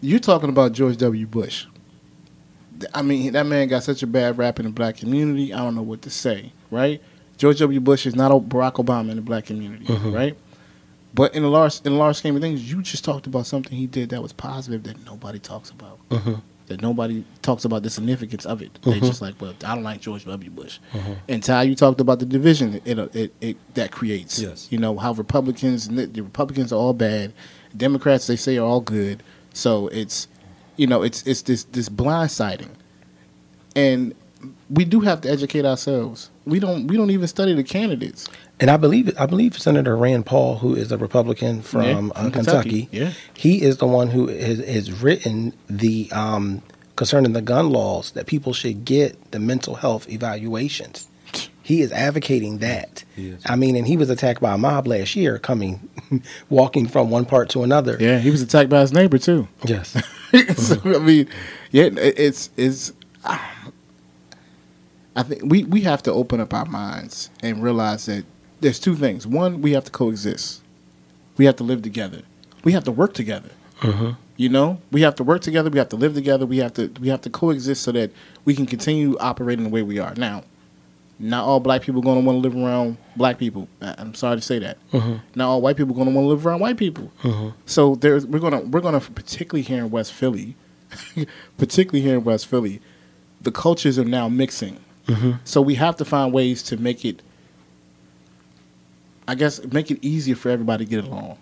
You're talking about George W. Bush. I mean, that man got such a bad rap in the black community. I don't know what to say, right? George W. Bush is not a Barack Obama in the black community, mm-hmm. right? But in the large in the large scheme of things, you just talked about something he did that was positive that nobody talks about. Mm-hmm. That nobody talks about the significance of it. They mm-hmm. just like, well, I don't like George W. Bush. And Ty, you talked about the division it it, it that creates. Yes. You know how Republicans the Republicans are all bad, Democrats they say are all good. So it's you know it's it's this this blindsiding, and we do have to educate ourselves. We don't we don't even study the candidates. And I believe I believe Senator Rand Paul, who is a Republican from, Yeah, uh, Kentucky, Kentucky, yeah. he is the one who has, has written the um, concerning the gun laws that people should get the mental health evaluations. He is advocating that. I mean, and he was attacked by a mob last year, coming, walking from one part to another. Yeah, he was attacked by his neighbor too. Yes. so, I mean, yeah, it's it's. Ah, I think we we have to open up our minds and realize that there's two things. One, we have to coexist. We have to live together. We have to work together. Uh-huh. You know, we have to work together. We have to live together. We have to we have to coexist so that we can continue operating the way we are now. Not all black people going to want to live around black people. I'm sorry to say that. Mm-hmm. Not all white people going to want to live around white people. Mm-hmm. So there's we're gonna we're gonna particularly here in West Philly, particularly here in West Philly, the cultures are now mixing. Mm-hmm. So we have to find ways to make it. I guess make it easier for everybody to get along.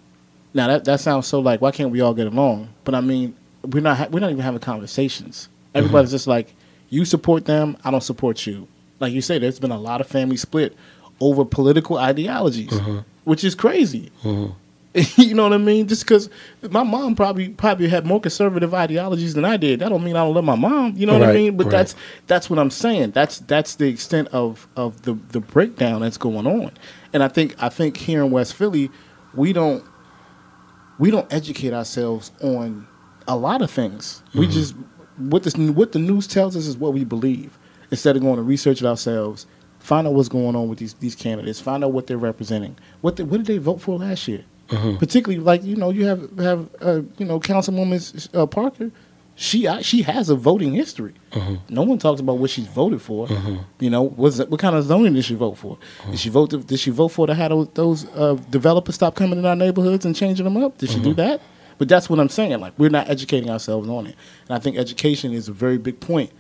Now that that sounds so like why can't we all get along? But I mean we're not ha- we're not even having conversations. Everybody's just like you support them, I don't support you. Like you say, there's been a lot of family split over political ideologies, which is crazy. you know what I mean? Just because my mom probably probably had more conservative ideologies than I did, that don't mean I don't love my mom. You know what I mean? But right. that's that's what I'm saying. That's that's the extent of of the the breakdown that's going on. And I think I think here in West Philly, we don't we don't educate ourselves on a lot of things. We Mm-hmm. just what this what the news tells us is what we believe. Instead of going to research it ourselves, find out what's going on with these these candidates, find out what they're representing. What they, what did they vote for last year? Mm-hmm. Particularly, like you know, you have have uh, you know Councilwoman uh, Parker. She uh, she has a voting history. Mm-hmm. No one talks about what she's voted for. You know, it, what kind of zoning did she vote for? Mm-hmm. Did she vote? To, did she vote for to have those, those uh, developers stop coming in our neighborhoods and changing them up? Did she Mm-hmm. do that? But that's what I'm saying. Like we're not educating ourselves on it, and I think education is a very big point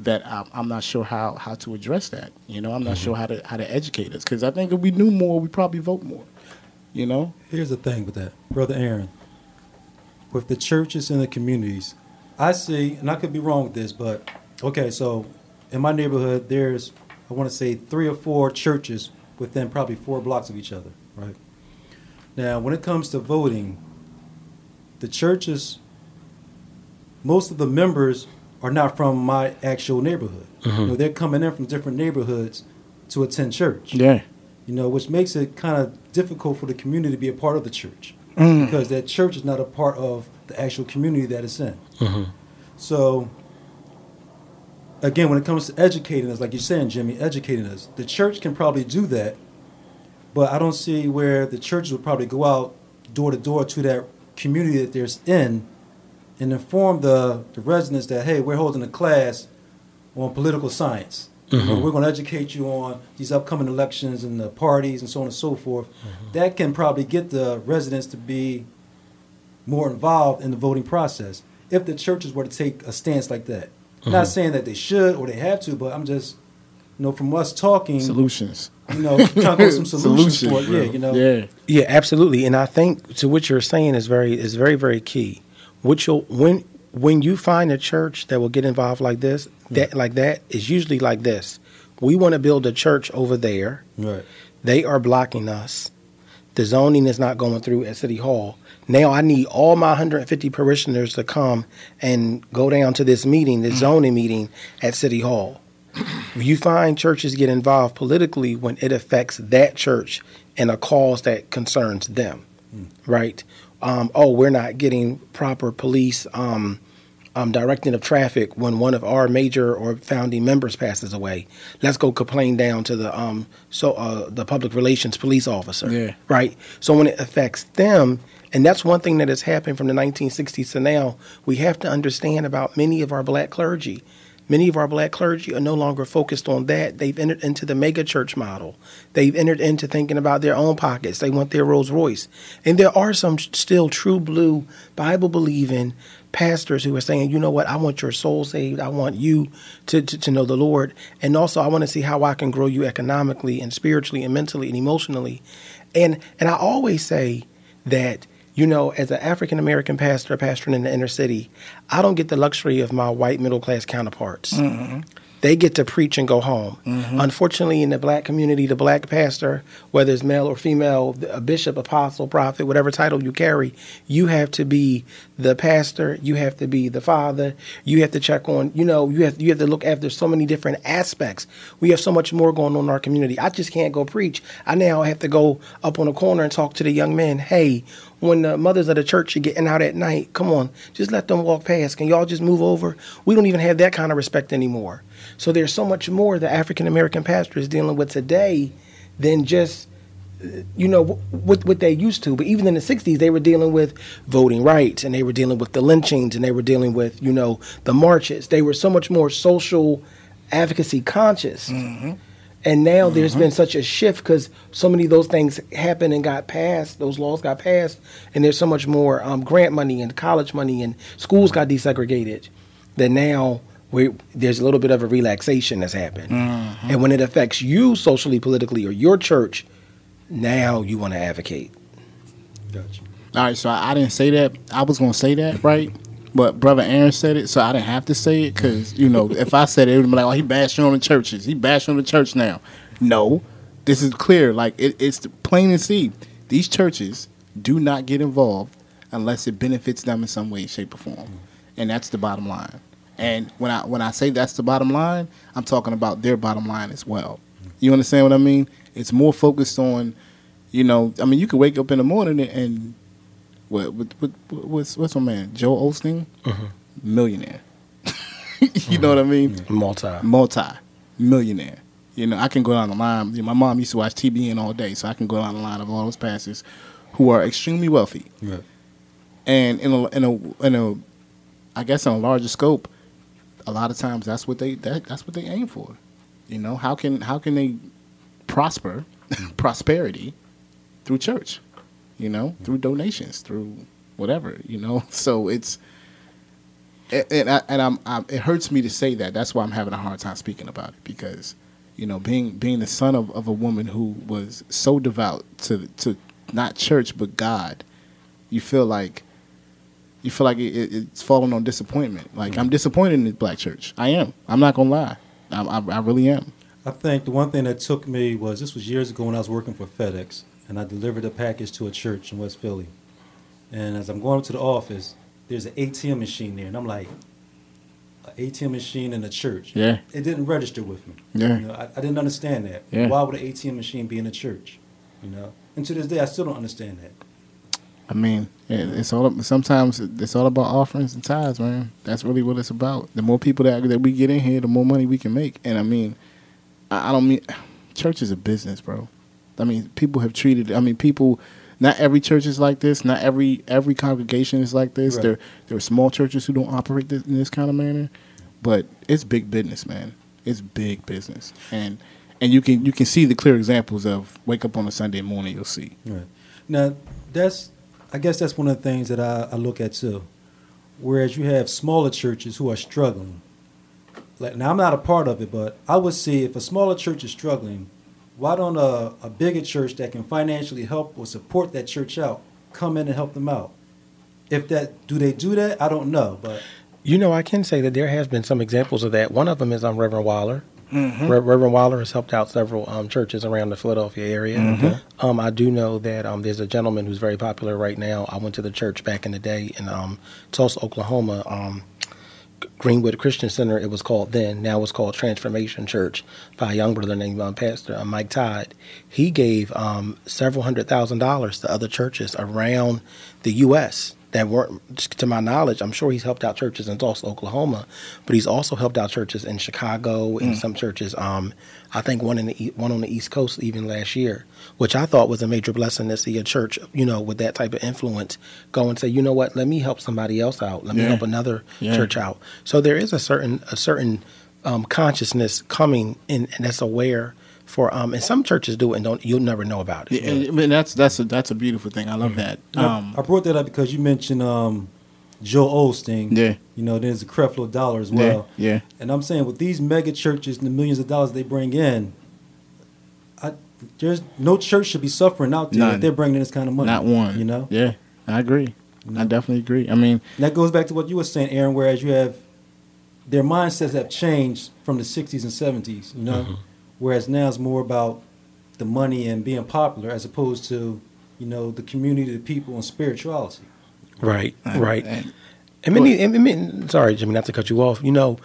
that I'm, I'm not sure how, how to address that. You know, I'm not mm-hmm. sure how to how to educate us because I think if we knew more, we probably vote more. You know, Here's the thing with that, brother Aaron. With the churches and the communities, I see, and I could be wrong with this, but okay, so in my neighborhood, there's I want to say three or four churches within probably four blocks of each other, right? Now, when it comes to voting, the churches, most of the members are not from my actual neighborhood. You know, they're coming in from different neighborhoods to attend church. Yeah. You know, which makes it kind of difficult for the community to be a part of the church Mm. because that church is not a part of the actual community that it's in. Mm-hmm. So, again, when it comes to educating us, like you're saying, Jimmy, educating us, the church can probably do that, but I don't see where the churches would probably go out door to door to that community that they're in and inform the, the residents that, hey, we're holding a class on political science. You know, we're going to educate you on these upcoming elections and the parties and so on and so forth. Mm-hmm. That can probably get the residents to be more involved in the voting process if the churches were to take a stance like that. Not mm-hmm. saying that they should or they have to, but I'm just, you know, from us talking, Solutions. you know, trying to get some solutions, for it. bro. Yeah, you know. Yeah. Yeah, absolutely. And I think to what you're saying is very is very very key. What you'll when when you find a church that will get involved like this, hmm. that like that is usually like this. We want to build a church over there. Right. They are blocking us. The zoning is not going through at City Hall. Now I need all my 150 parishioners to come and go down to this meeting, this hmm. zoning meeting at City Hall. You find churches get involved politically when it affects that church and a cause that concerns them, hmm. right? Um, oh, we're not getting proper police um, um, directing of traffic when one of our major or founding members passes away. Let's go complain down to the um, so uh, the public relations police officer, Yeah. right? So when it affects them, and that's one thing that has happened from the 1960s to now, we have to understand about many of our black clergy. Many of our black clergy are no longer focused on that. They've entered into the mega church model. They've entered into thinking about their own pockets. They want their Rolls Royce. And there are some still true blue, Bible believing pastors who are saying, you know what, I want your soul saved. I want you to, to, to know the Lord. And also, I want to see how I can grow you economically and spiritually and mentally and emotionally. And, and I always say that you know, as an African American pastor pastoring in the inner city, I don't get the luxury of my white middle class counterparts. Mm-hmm. They get to preach and go home. Mm-hmm. Unfortunately, in the black community, the black pastor, whether it's male or female, a bishop, apostle, prophet, whatever title you carry, you have to be the pastor. You have to be the father. You have to check on. You know, you have you have to look after so many different aspects. We have so much more going on in our community. I just can't go preach. I now have to go up on a corner and talk to the young men. Hey, when the mothers of the church are getting out at night, come on, just let them walk past. Can y'all just move over? We don't even have that kind of respect anymore. So there's so much more the African American pastor is dealing with today than just you know what what they used to. But even in the '60s, they were dealing with voting rights, and they were dealing with the lynchings, and they were dealing with you know the marches. They were so much more social advocacy conscious. Mm-hmm. And now there's been such a shift because so many of those things happened and got passed. Those laws got passed, and there's so much more um, grant money and college money, and schools got desegregated. That now we there's a little bit of a relaxation that's happened, and when it affects you socially, politically, or your church, now you want to advocate. Gotcha. All right, so I, I didn't say that. I was gonna say that, right? But brother Aaron said it, so I didn't have to say it because you know if I said it, it would be like, oh, he bashing on the churches. He bashing on the church now. No, this is clear. Like it, it's plain and see. These churches do not get involved unless it benefits them in some way, shape, or form, and that's the bottom line. And when I when I say that's the bottom line, I'm talking about their bottom line as well. You understand what I mean? It's more focused on, you know, I mean, you could wake up in the morning and what, what, what, what's what's my man, Joel Osteen, mm-hmm. millionaire. you know what I mean? Mm-hmm. Multi. Multi millionaire. You know, I can go down the line. You know, my mom used to watch TBN all day, so I can go down the line of all those pastors who are extremely wealthy Right. and in a in a in a I guess on a larger scope, a lot of times that's what they that, that's what they aim for. You know, how can how can they prosper prosperity through church? You know, through donations, through whatever. You know, so it's and and, I, and I'm, I'm it hurts me to say that. That's why I'm having a hard time speaking about it because you know being being the son of, of a woman who was so devout to to not church but God, you feel like you feel like it, it, it's falling on disappointment. Like I'm mm-hmm. disappointed in the black church. I am. I'm not gonna lie. I, I, I really am. I think the one thing that took me was this was years ago when I was working for FedEx, and I delivered a package to a church in West Philly. And as I'm going up to the office, there's an ATM machine there, and I'm like, an ATM machine in a church. Yeah. It didn't register with me. Yeah. You know, I, I didn't understand that. Yeah. Why would an ATM machine be in a church? You know. And to this day, I still don't understand that. I mean, it's all sometimes it's all about offerings and tithes, man. That's really what it's about. The more people that that we get in here, the more money we can make. And I mean, I, I don't mean church is a business, bro. I mean, people have treated. I mean, people. Not every church is like this. Not every every congregation is like this. Right. There there are small churches who don't operate this, in this kind of manner, but it's big business, man. It's big business, and and you can you can see the clear examples of wake up on a Sunday morning. You'll see. Right. Now, that's, I guess that's one of the things that I, I look at too. Whereas you have smaller churches who are struggling. Like, now, I'm not a part of it, but I would see if a smaller church is struggling, why don't a, a bigger church that can financially help or support that church out come in and help them out? If that, do they do that? I don't know, but You know, I can say that there has been some examples of that. One of them is um, Reverend Waller. Re- Reverend Waller has helped out several um, churches around the Philadelphia area. Um, I do know that um, there's a gentleman who's very popular right now. I went to the church back in the day in um, Tulsa, Oklahoma. Greenwood Christian Center, it was called then. Now it's called Transformation Church by a young brother named um, Pastor uh, Mike Todd. He gave um, several hundred thousand dollars to other churches around the U.S. that weren't, to my knowledge, I'm sure he's helped out churches in Tulsa, Oklahoma, but he's also helped out churches in Chicago and some churches. Um, I think one in the one on the East Coast even last year, which I thought was a major blessing to see a church, you know, with that type of influence go and say, you know what, let me help somebody else out, let me help another Yeah. church out. So there is a certain a certain um, consciousness coming in, and that's aware for um, and some churches do it and don't you'll never know about it. Yeah, and, I mean that's that's a that's a beautiful thing. I love that. I- Um, I brought that up because you mentioned um, Joel Osteen. Yeah. You know, there's a Creflo Dollar as well. yeah, And I'm saying with these mega churches and the millions of dollars they bring in, I, there's no church should be suffering out there None. if they're bringing in this kind of money. not one. You know, Yeah, I agree. I definitely agree. I mean, and that goes back to what you were saying, Aaron. Whereas you have their mindsets have changed from the '60s and '70s. You know, mm-hmm. whereas now it's more about the money and being popular as opposed to you know the community, the people, and spirituality. Right, right. and- And many, and many, sorry, Jimmy, not to cut you off. You know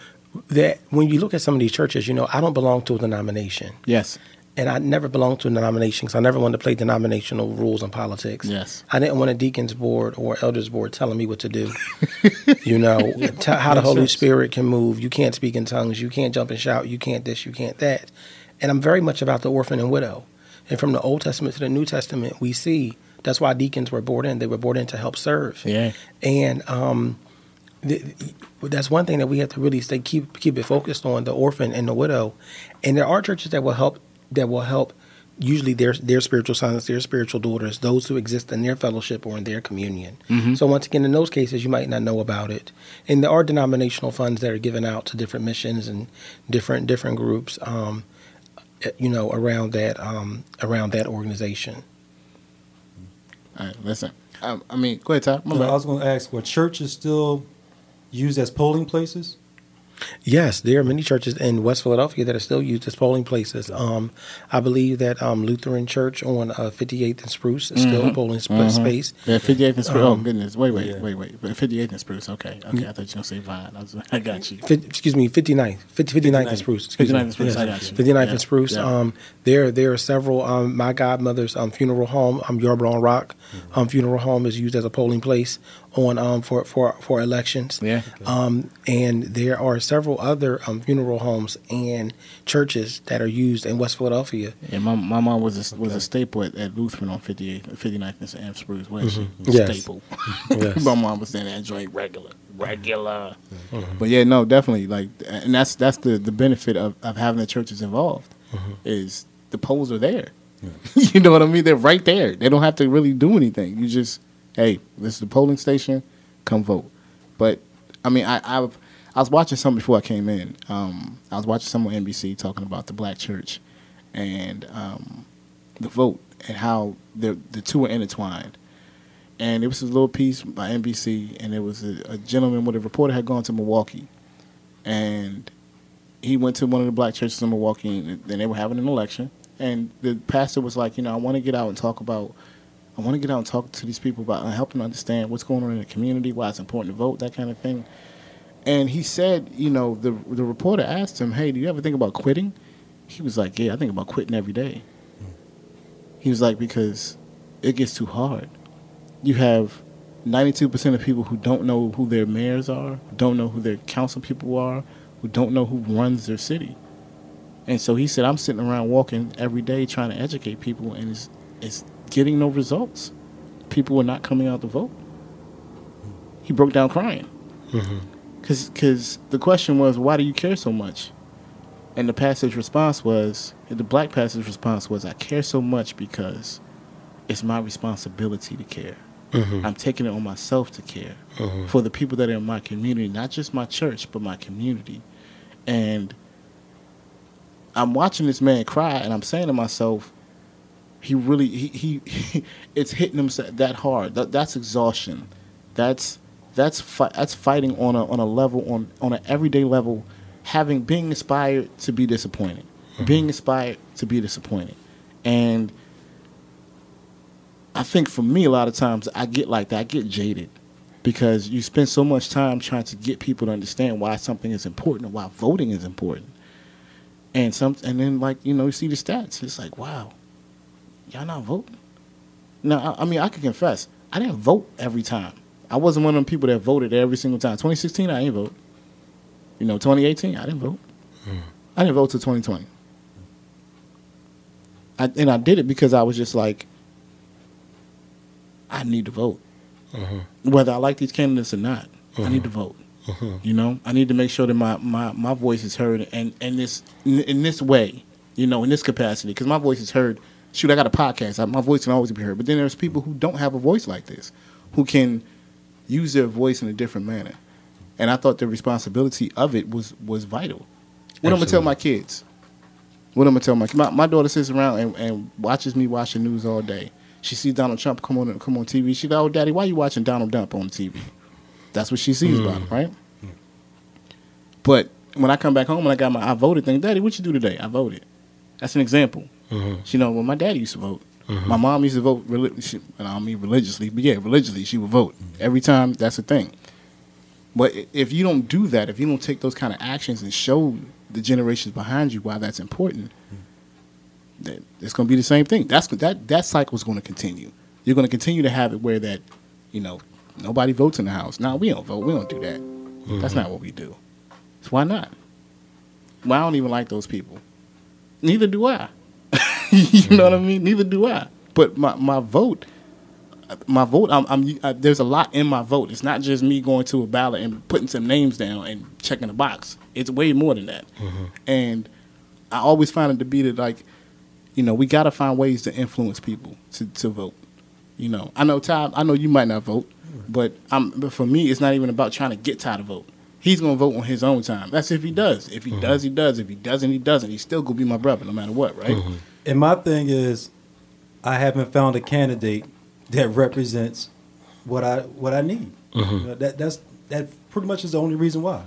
that when you look at some of these churches, you know, I don't belong to a denomination, yes, and I never belonged to a denomination because I never wanted to play denominational rules in politics. Yes. I didn't want a deacon's board or elders board telling me what to do. you know, t- how the Holy sense. Spirit can move. You can't speak in tongues. You can't jump and shout. You can't this. You can't that. And I'm very much about the orphan and widow. And from the Old Testament to the New Testament, we see that's why deacons were brought in. They were brought in to help serve. yeah, And um, th- that's one thing that we have to really stay keep keep it focused on the orphan and the widow. And there are churches that will help that will help. Usually, their their spiritual sons, their spiritual daughters, those who exist in their fellowship or in their communion. So once again, in those cases, you might not know about it. And there are denominational funds that are given out to different missions and different different groups. Um, eh, you know, around that um, around that organization. All right, listen. Um, I mean, go ahead, Ty. My So. I was going to ask, were churches still used as polling places? Yes, there are many churches in West Philadelphia that are still used as polling places. Um, I believe that um, Lutheran Church on uh, 58th and Spruce is still a polling sp- space. Yeah, 58th and Spruce. oh Um, goodness, wait, wait, yeah. wait, wait. 58th and Spruce. Okay, okay. I thought you were gonna say Vine. I, was, I got you. Fif- excuse me, 59th, 50, 59th and Spruce. Excuse 59th and Spruce, Yes. I got you. 59th Yeah, and Spruce. Um, there, there are several. Um, my godmother's um, funeral home, um, Yarborough on Rock, Mm-hmm. um, funeral home is used as a polling place on um, for for for elections. Yeah. Um, and there are several other um, funeral homes and churches that are used in West Philadelphia. Yeah, my, my mom was a, was a staple at, at Lutheran on 58th, 59th and Spruce. Wasn't she? Mm-hmm. Yes. Staple. Yes. my mom was saying that joint regular, regular. Mm-hmm. But yeah, no, definitely. Like, and that's that's the the benefit of, of having the churches involved Mm-hmm. is the polls are there. you know what I mean? They're right there. They don't have to really do anything. You just, hey, this is the polling station. Come vote. But I mean, I I've, I was watching something before I came in. Um, I was watching some on NBC talking about the black church and um, the vote and how the the two are intertwined. And it was a little piece by NBC, and it was a, a gentleman with a reporter had gone to Milwaukee, and he went to one of the black churches in Milwaukee, and, they were having an election. And the pastor was like, you know, I want to get out and talk about I want to get out and talk to these people about helping understand what's going on in the community, why it's important to vote, that kind of thing. And he said, you know, the the reporter asked him, "Hey, do you ever think about quitting?" He was like, "Yeah, I think about quitting every day." He was like, "Because it gets too hard. You have 92% of people who don't know who their mayors are, don't know who their council people are, who don't know who runs their city." And so he said, "I'm sitting around walking every day trying to educate people, and it's it's getting no results. People are not coming out to vote." He broke down crying. Mm-hmm. Because cause the question was, why do you care so much? And the pastor's response was, the black pastor's response was, I care so much because it's my responsibility to care. Mm-hmm. I'm taking it on myself to care mm-hmm. for the people that are in my community, not just my church, but my community. And I'm watching this man cry, and I'm saying to myself, he really, he, he it's hitting him that hard. That, that's exhaustion. That's that's fi- that's fighting on a on a level on on an everyday level, having being inspired to be disappointed, mm-hmm. being inspired to be disappointed, and I think for me a lot of times I get like that. I get jaded because you spend so much time trying to get people to understand why something is important and why voting is important, and some and then like you know you see the stats. It's like wow, y'all not voting. Now I, I mean I can confess I didn't vote every time. I wasn't one of them people that voted every single time. 2016 I didn't vote. You know 2018 I didn't vote. I didn't vote till 2020. I, and I did it because I was just like, I need to vote. Mm-hmm. Whether I like these candidates or not, I need to mm-hmm. vote. Mm-hmm. You know, I need to make sure that my, my, my voice is heard and, and this in, in this way, you know, in this capacity, because my voice is heard. Shoot, I got a podcast. I, my voice can always be heard. But then there's people who don't have a voice like this, who can use their voice in a different manner. And I thought the responsibility of it was was vital. What I'm gonna tell my kids? What I'm gonna tell my my, my daughter sits around and, and watches me watch the news all day. She sees Donald Trump come on come on TV. She's like, "Oh, Daddy, why are you watching Donald Trump on TV?" That's what she sees about him, mm. right? But when I come back home and I got my I voted thing, Daddy, what you do today? I voted. That's an example. Mm-hmm. She know, well, my daddy used to vote. Mm-hmm. My mom used to vote. Reli- she, and I don't mean religiously, but yeah, religiously, she would vote mm-hmm. every time. That's a thing. But if you don't do that, if you don't take those kind of actions and show the generations behind you why that's important, mm-hmm. then it's going to be the same thing. That's that that cycle is going to continue. You're going to continue to have it where that, you know, nobody votes in the house. No, we don't vote. We don't do that. That's not what we do. So why not? Well, I don't even like those people. Neither do I. you know what I mm-hmm. mean? Neither do I. But my, my vote, my vote, I'm, I'm uh, there's a lot in my vote. It's not just me going to a ballot and putting some names down and checking a box. It's way more than that. Mm-hmm. And I always find it to be that like, you know, we got to find ways to influence people to, to vote. You know, I know Ty. I know you might not vote, mm. but I'm. But for me, it's not even about trying to get Ty to vote. He's gonna vote on his own time. That's if he does. If he mm-hmm. does, he does. If he doesn't, he doesn't. He's still gonna be my brother, no matter what, right? And my thing is, I haven't found a candidate that represents what I what I need. You know, that that's that pretty much is the only reason why.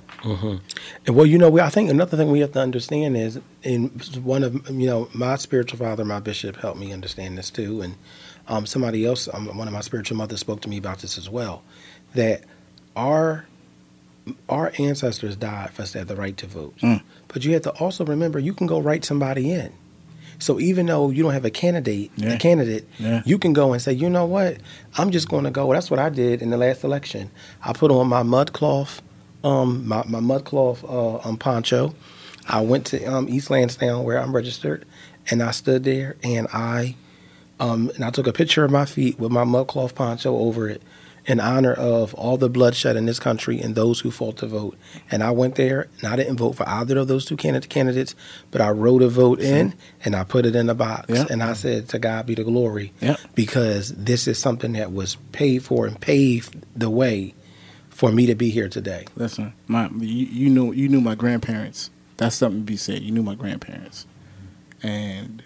And well, you know, we, I think another thing we have to understand is, in one of you know, my spiritual father, my bishop, helped me understand this too, and um, somebody else, um, one of my spiritual mothers, spoke to me about this as well, that our our ancestors died for us to have the right to vote, but you have to also remember you can go write somebody in. So even though you don't have a candidate, Yeah. a candidate, Yeah. you can go and say, you know what, I'm just going to go. That's what I did in the last election. I put on my mud cloth, um, my my mud cloth uh, um, poncho. I went to um, East Lansdowne where I'm registered, and I stood there and I um, and I took a picture of my feet with my mud cloth poncho over it in honor of all the bloodshed in this country and those who fought to vote. And I went there and I didn't vote for either of those two candidates, but I wrote a vote in and I put it in a box. Yeah. And I said, To God be the glory. Yeah. Because this is something that was paid for and paved the way for me to be here today. Listen, my you, you knew you knew my grandparents. That's something to be said. You knew my grandparents, and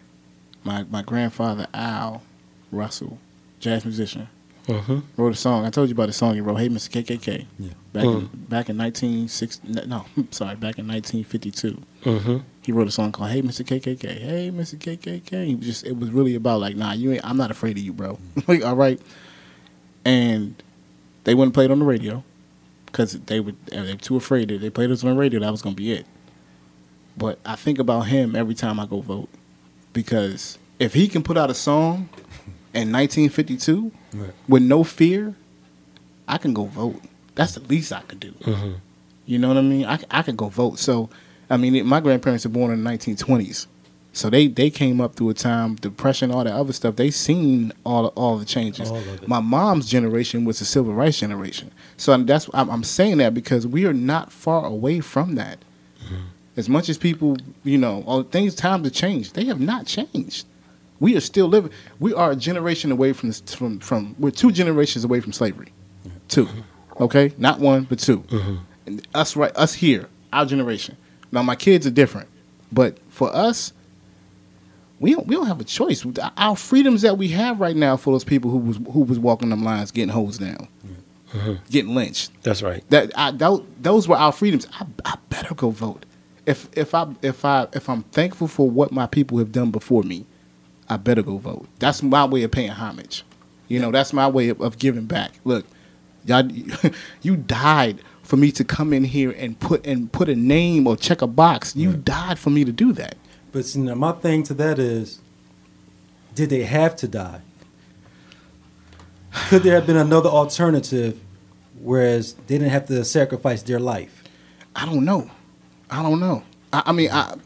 my my grandfather Al Russell, jazz musician, Mm-hmm. wrote a song. I told you about the song he wrote. Hey, Mr. KKK. Yeah. Back in back in nineteen six. No, sorry, back in nineteen fifty two. Mm-hmm. He wrote a song called "Hey Mr. KKK." Hey Mr. KKK. He just it was really about like, nah, you ain't. I'm not afraid of you, bro. like, all right. And they wouldn't play it on the radio because they were too afraid. If they played us on the radio, that was gonna be it. But I think about him every time I go vote because if he can put out a song in 1952 Right. with no fear, I can go vote. That's the least I could do. Mm-hmm. You know what I mean? I, I could go vote. So, I mean, it, my grandparents were born in the 1920s. So they, they came up through a time, depression, all that other stuff. They seen all all the changes. All. My mom's generation was the civil rights generation. So that's I'm, I'm saying that because we are not far away from that. Mm-hmm. As much as people, you know, all things times have changed. They have not changed. We are still living. We are a generation away from this, from from. We're two generations away from slavery. Two, okay, not one but 2 And us right, us here, our generation. Now my kids are different, but for us, we don't we don't have a choice. Our freedoms that we have right now for those people who was who was walking them lines, getting hosed down, getting lynched. That's right. That I those, those were our freedoms. I, I better go vote. If if I if I if I'm thankful for what my people have done before me, I better go vote. That's my way of paying homage. You know, that's my way of, of giving back. Look, y'all, you died for me to come in here and put and put a name or check a box. You died for me to do that. But see, now my thing to that is, did they have to die? Could there have been another alternative, whereas they didn't have to sacrifice their life? I don't know. I don't know. I, I mean, I,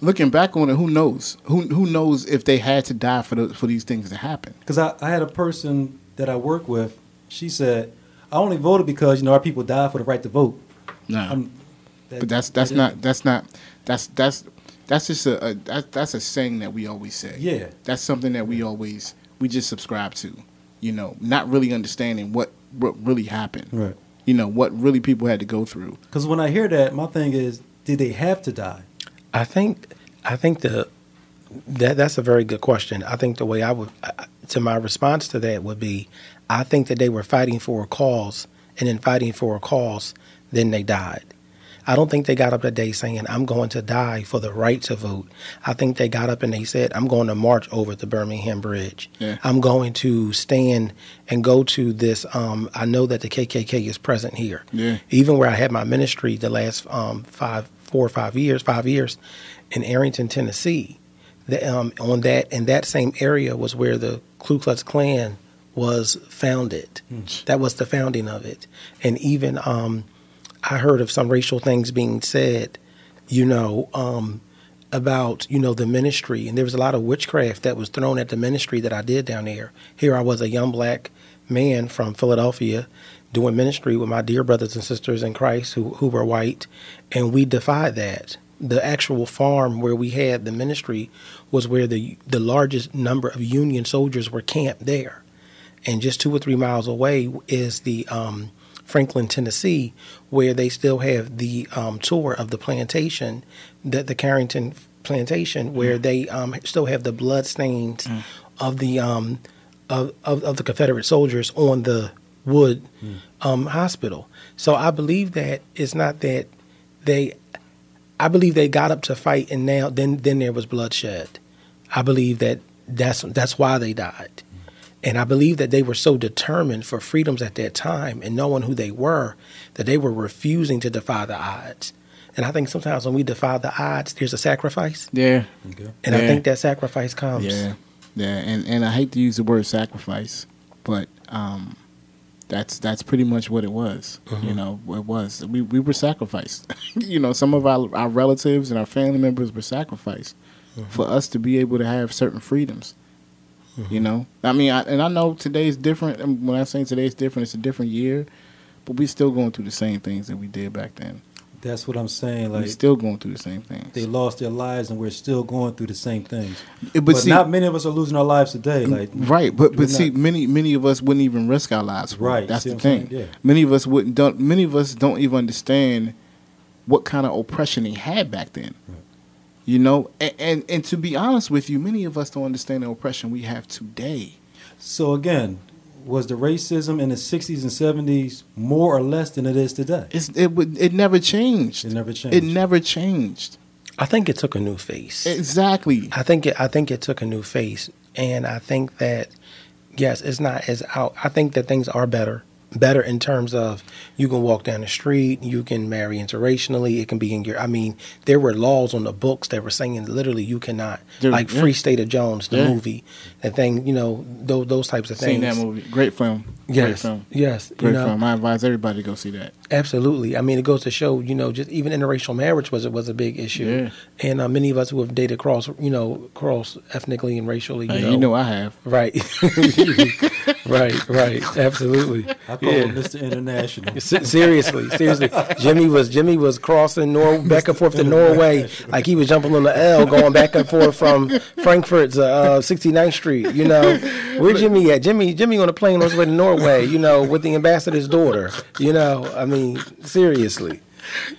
looking back on it, who knows? Who who knows if they had to die for the, for these things to happen? Because I, I had a person that I work with. She said, "I only voted because you know our people died for the right to vote." No, that- but that's that's that not that's not that's that's that's just a, a that, that's a saying that we always say. Yeah. that's something that we always we just subscribe to. You know, not really understanding what what really happened. Right. You know what really people had to go through. Because when I hear that, my thing is, did they have to die? I think I think the that that's a very good question. I think the way I would I- to my response to that would be, I think that they were fighting for a cause, and in fighting for a cause, then they died. I don't think they got up that day saying, I'm going to die for the right to vote. I think they got up and they said, I'm going to march over the Birmingham Bridge. Yeah. I'm going to stand and go to this. Um, I know that the KKK is present here. Yeah. Even where I had my ministry the last um, five, four or five years, five years in Arrington, Tennessee. The, um, on that in that same area was where the Ku Klux Klan was founded. That was the founding of it. And even um, I heard of some racial things being said, you know, um, about you know the ministry, and there was a lot of witchcraft that was thrown at the ministry that I did down there. Here I was, a young black man from Philadelphia, doing ministry with my dear brothers and sisters in Christ who who were white, and we defied that. The actual farm where we had the ministry was where the the largest number of Union soldiers were camped there. And just two or three miles away is the um, Franklin, Tennessee, where they still have the um, tour of the plantation, the, the Carrington plantation, where they um, still have the blood stains of the um, of, of, of the Confederate soldiers on the wood um, hospital. So I believe that it's not that they. I believe they got up to fight, and now then then there was bloodshed. I believe that that's that's why they died. And I believe that they were so determined for freedoms at that time and knowing who they were that they were refusing to defy the odds. And I think sometimes when we defy the odds, there's a sacrifice. Yeah. Okay. And I think that sacrifice comes. Yeah, yeah, and and I hate to use the word sacrifice, but um, that's that's pretty much what it was. You mm-hmm. know, it was we we were sacrificed. you know, some of our our relatives and our family members were sacrificed mm-hmm. for us to be able to have certain freedoms. Mm-hmm. You know, I mean, I, and I know today's different. And when I say today's different, it's a different year, but we're still going through the same things that we did back then. That's what I'm saying. Like we Like still going through the same things. they lost their lives, and we're still going through the same things. But But, see- not many of us are losing our lives today. Mm, like right, but we're but see, not- many many of us wouldn't even risk our lives. For. Right, that's the thing. Yeah. Many of us wouldn't. Don't, many of us don't even understand what kind of oppression they had back then. You know, and, and and to be honest with you, many of us don't understand the oppression we have today. So again, was the racism in the 60s and 70s more or less than it is today? It's it would it never changed. It never changed. It never changed. I think it took a new face. Exactly. I think it, I think it took a new face, and I think that yes, it's not as out. I think that things are better, better in terms of you can walk down the street, you can marry interracially. It can be in your. I mean, there were laws on the books that were saying literally you cannot, There- like yeah. Free State of Jones, the Yeah. movie, and thing. You know, those those types of Seen things. that movie. Great film. Great Yes, film. yes, Great you know, film. I advise everybody to go see that. Absolutely. I mean, it goes to show, you know, just even interracial marriage was was a big issue, and uh, many of us who have dated cross, you know, cross ethnically and racially, you Hey, know, you know I have. right, right, right, absolutely. I call Yeah. him Mr. International. Se- seriously, seriously, Jimmy was Jimmy was crossing Nor- back and forth to Norway like he was jumping on the L, going back and forth from Frankfurt to uh, 69th Street. You know, where Jimmy at? Jimmy Jimmy on a plane on his way to Norway. You know, with the ambassador's daughter. You know, I mean, seriously.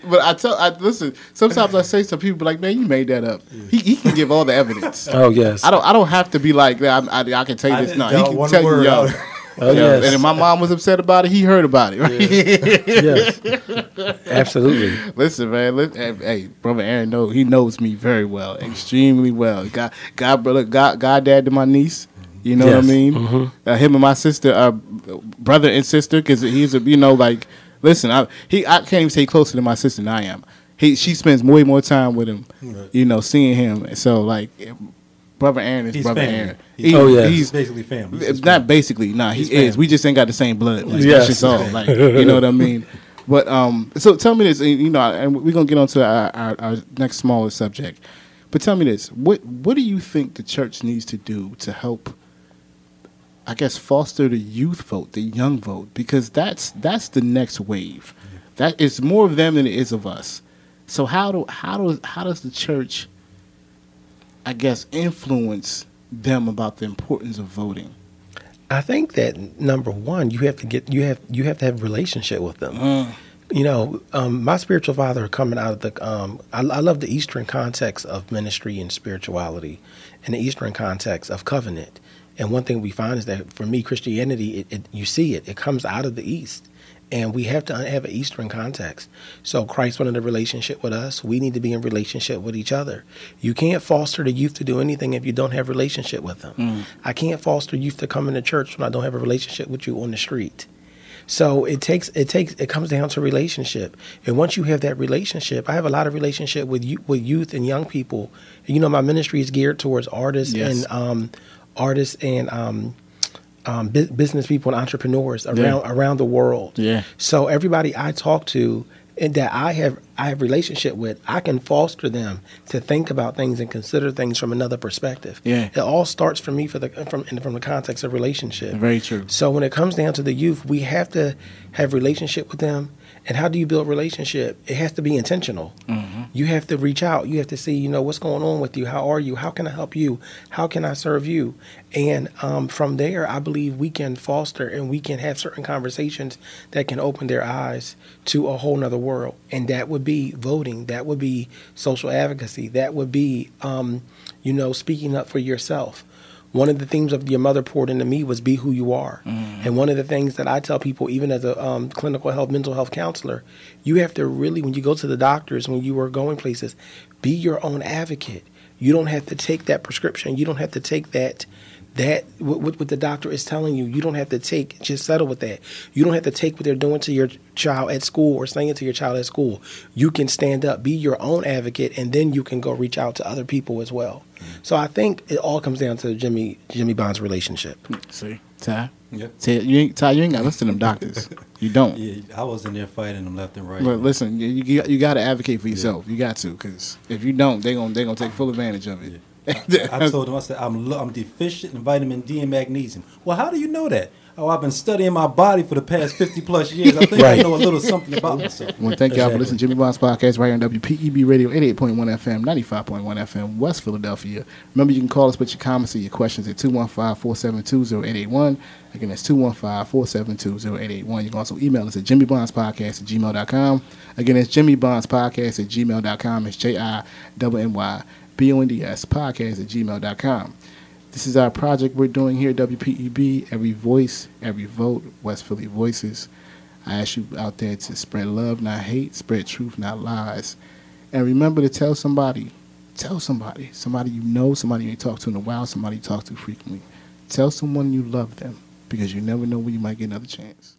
But I tell, I listen. Sometimes I say to people like, "Man, you made that up." He, he can give all the evidence. Oh yes. I don't. I don't have to be like that. I, I, I can tell you I this. No, he can tell you. Yo. Oh yo. yes. And if my mom was upset about it, he heard about it. Right? yes. Absolutely. listen, man. Listen, hey, hey, brother Aaron, know he knows me very well, extremely well. God, God, brother, God, God, dad to my niece. You know Yes. what I mean? Uh, him and my sister are brother and sister because he's a you know like listen. I he I can't even say closer to my sister than I am. He she spends way more time with him. Right. You know, seeing him. So like, brother Aaron is He's brother family. Aaron. He's- Oh, yeah. He's he's basically family. He's it's not family. basically. Nah, he He's is. family. We just ain't got the same blood. Like, Yes. That's just all. Like, you know what I mean? But um, so tell me this. You know, and we're gonna get on to our, our, our next smaller subject. But tell me this: what what do you think the church needs to do to help? I guess foster the youth vote, the young vote, because that's that's the next wave. That is more of them than it is of us. So how do how do how does the church, I guess, influence them about the importance of voting? I think that number one, you have to get you have you have to have a relationship with them. Mm. You know, um, my spiritual father coming out of the um, I, I love the Eastern context of ministry and spirituality, and the Eastern context of covenant. And one thing we find is that for me, Christianity, it, it, you see it, it comes out of the East. And we have to have an Eastern context. So Christ wanted a relationship with us. We need to be in relationship with each other. You can't foster the youth to do anything if you don't have a relationship with them. I can't foster youth to come into church when I don't have a relationship with you on the street. So it takes it takes it comes down to relationship, and once you have that relationship, I have a lot of relationship with you with youth and young people. You know, my ministry is geared towards artists Yes. and um, artists and um, um, bu- business people and entrepreneurs around around the world. Yeah. So everybody I talk to and that I have I have relationship with, I can foster them to think about things and consider things from another perspective. Yeah. It all starts for me for the from from the context of relationship. Very true. So when it comes down to the youth, we have to have relationship with them. And how do you build relationship? It has to be intentional. You have to reach out. You have to see, you know, what's going on with you. How are you? How can I help you? How can I serve you? And um, from there, I believe we can foster and we can have certain conversations that can open their eyes to a whole nother world. And that would be voting. That would be social advocacy. That would be, um, you know, speaking up for yourself one of the themes of your mother poured into me was be who you are. And one of the things that I tell people, even as a um, clinical health, mental health counselor, you have to really, when you go to the doctors, when you are going places, be your own advocate. You don't have to take that prescription. You don't have to take that. That what, what what the doctor is telling you, you don't have to take. Just settle with that. You don't have to take what they're doing to your child at school or saying to your child at school. You can stand up, be your own advocate, and then you can go reach out to other people as well. Mm-hmm. So I think it all comes down to Jimmy Jimmy Bonds relationship. See, Ty. Yeah. See, you ain't, Ty, you ain't got to listen to them doctors. You don't. Yeah, I was in there fighting them left and right. But listen, you you, you got to advocate for yourself. You got to, because if you don't, they gonna they gonna take full advantage of it. I told him, I said, I'm, lo- I'm deficient in vitamin D and magnesium. Well, how do you know that? Oh, I've been studying my body for the past 50 plus years. I think Right. I know a little something about myself. I want to thank y'all for listening to Jimmy Bonds podcast right here on WPEB Radio 88.1 FM, 95.1 FM, West Philadelphia. Remember, you can call us with your comments or your questions at 215-472-0881. Again, that's 215-472-0881. You can also email us at jimmybondspodcast at gmail.com. Again, it's jimmybondspodcast at gmail.com. It's J-I-M-M-Y-B-O-N-D-S podcast at gmail.com. This is our project we're doing here at WPEB. Every voice, every vote, West Philly Voices. I ask you out there to spread love, not hate, spread truth, not lies. And remember to tell somebody, tell somebody, somebody you know, somebody you ain't talked to in a while, somebody you talk to frequently. Tell someone you love them because you never know when you might get another chance.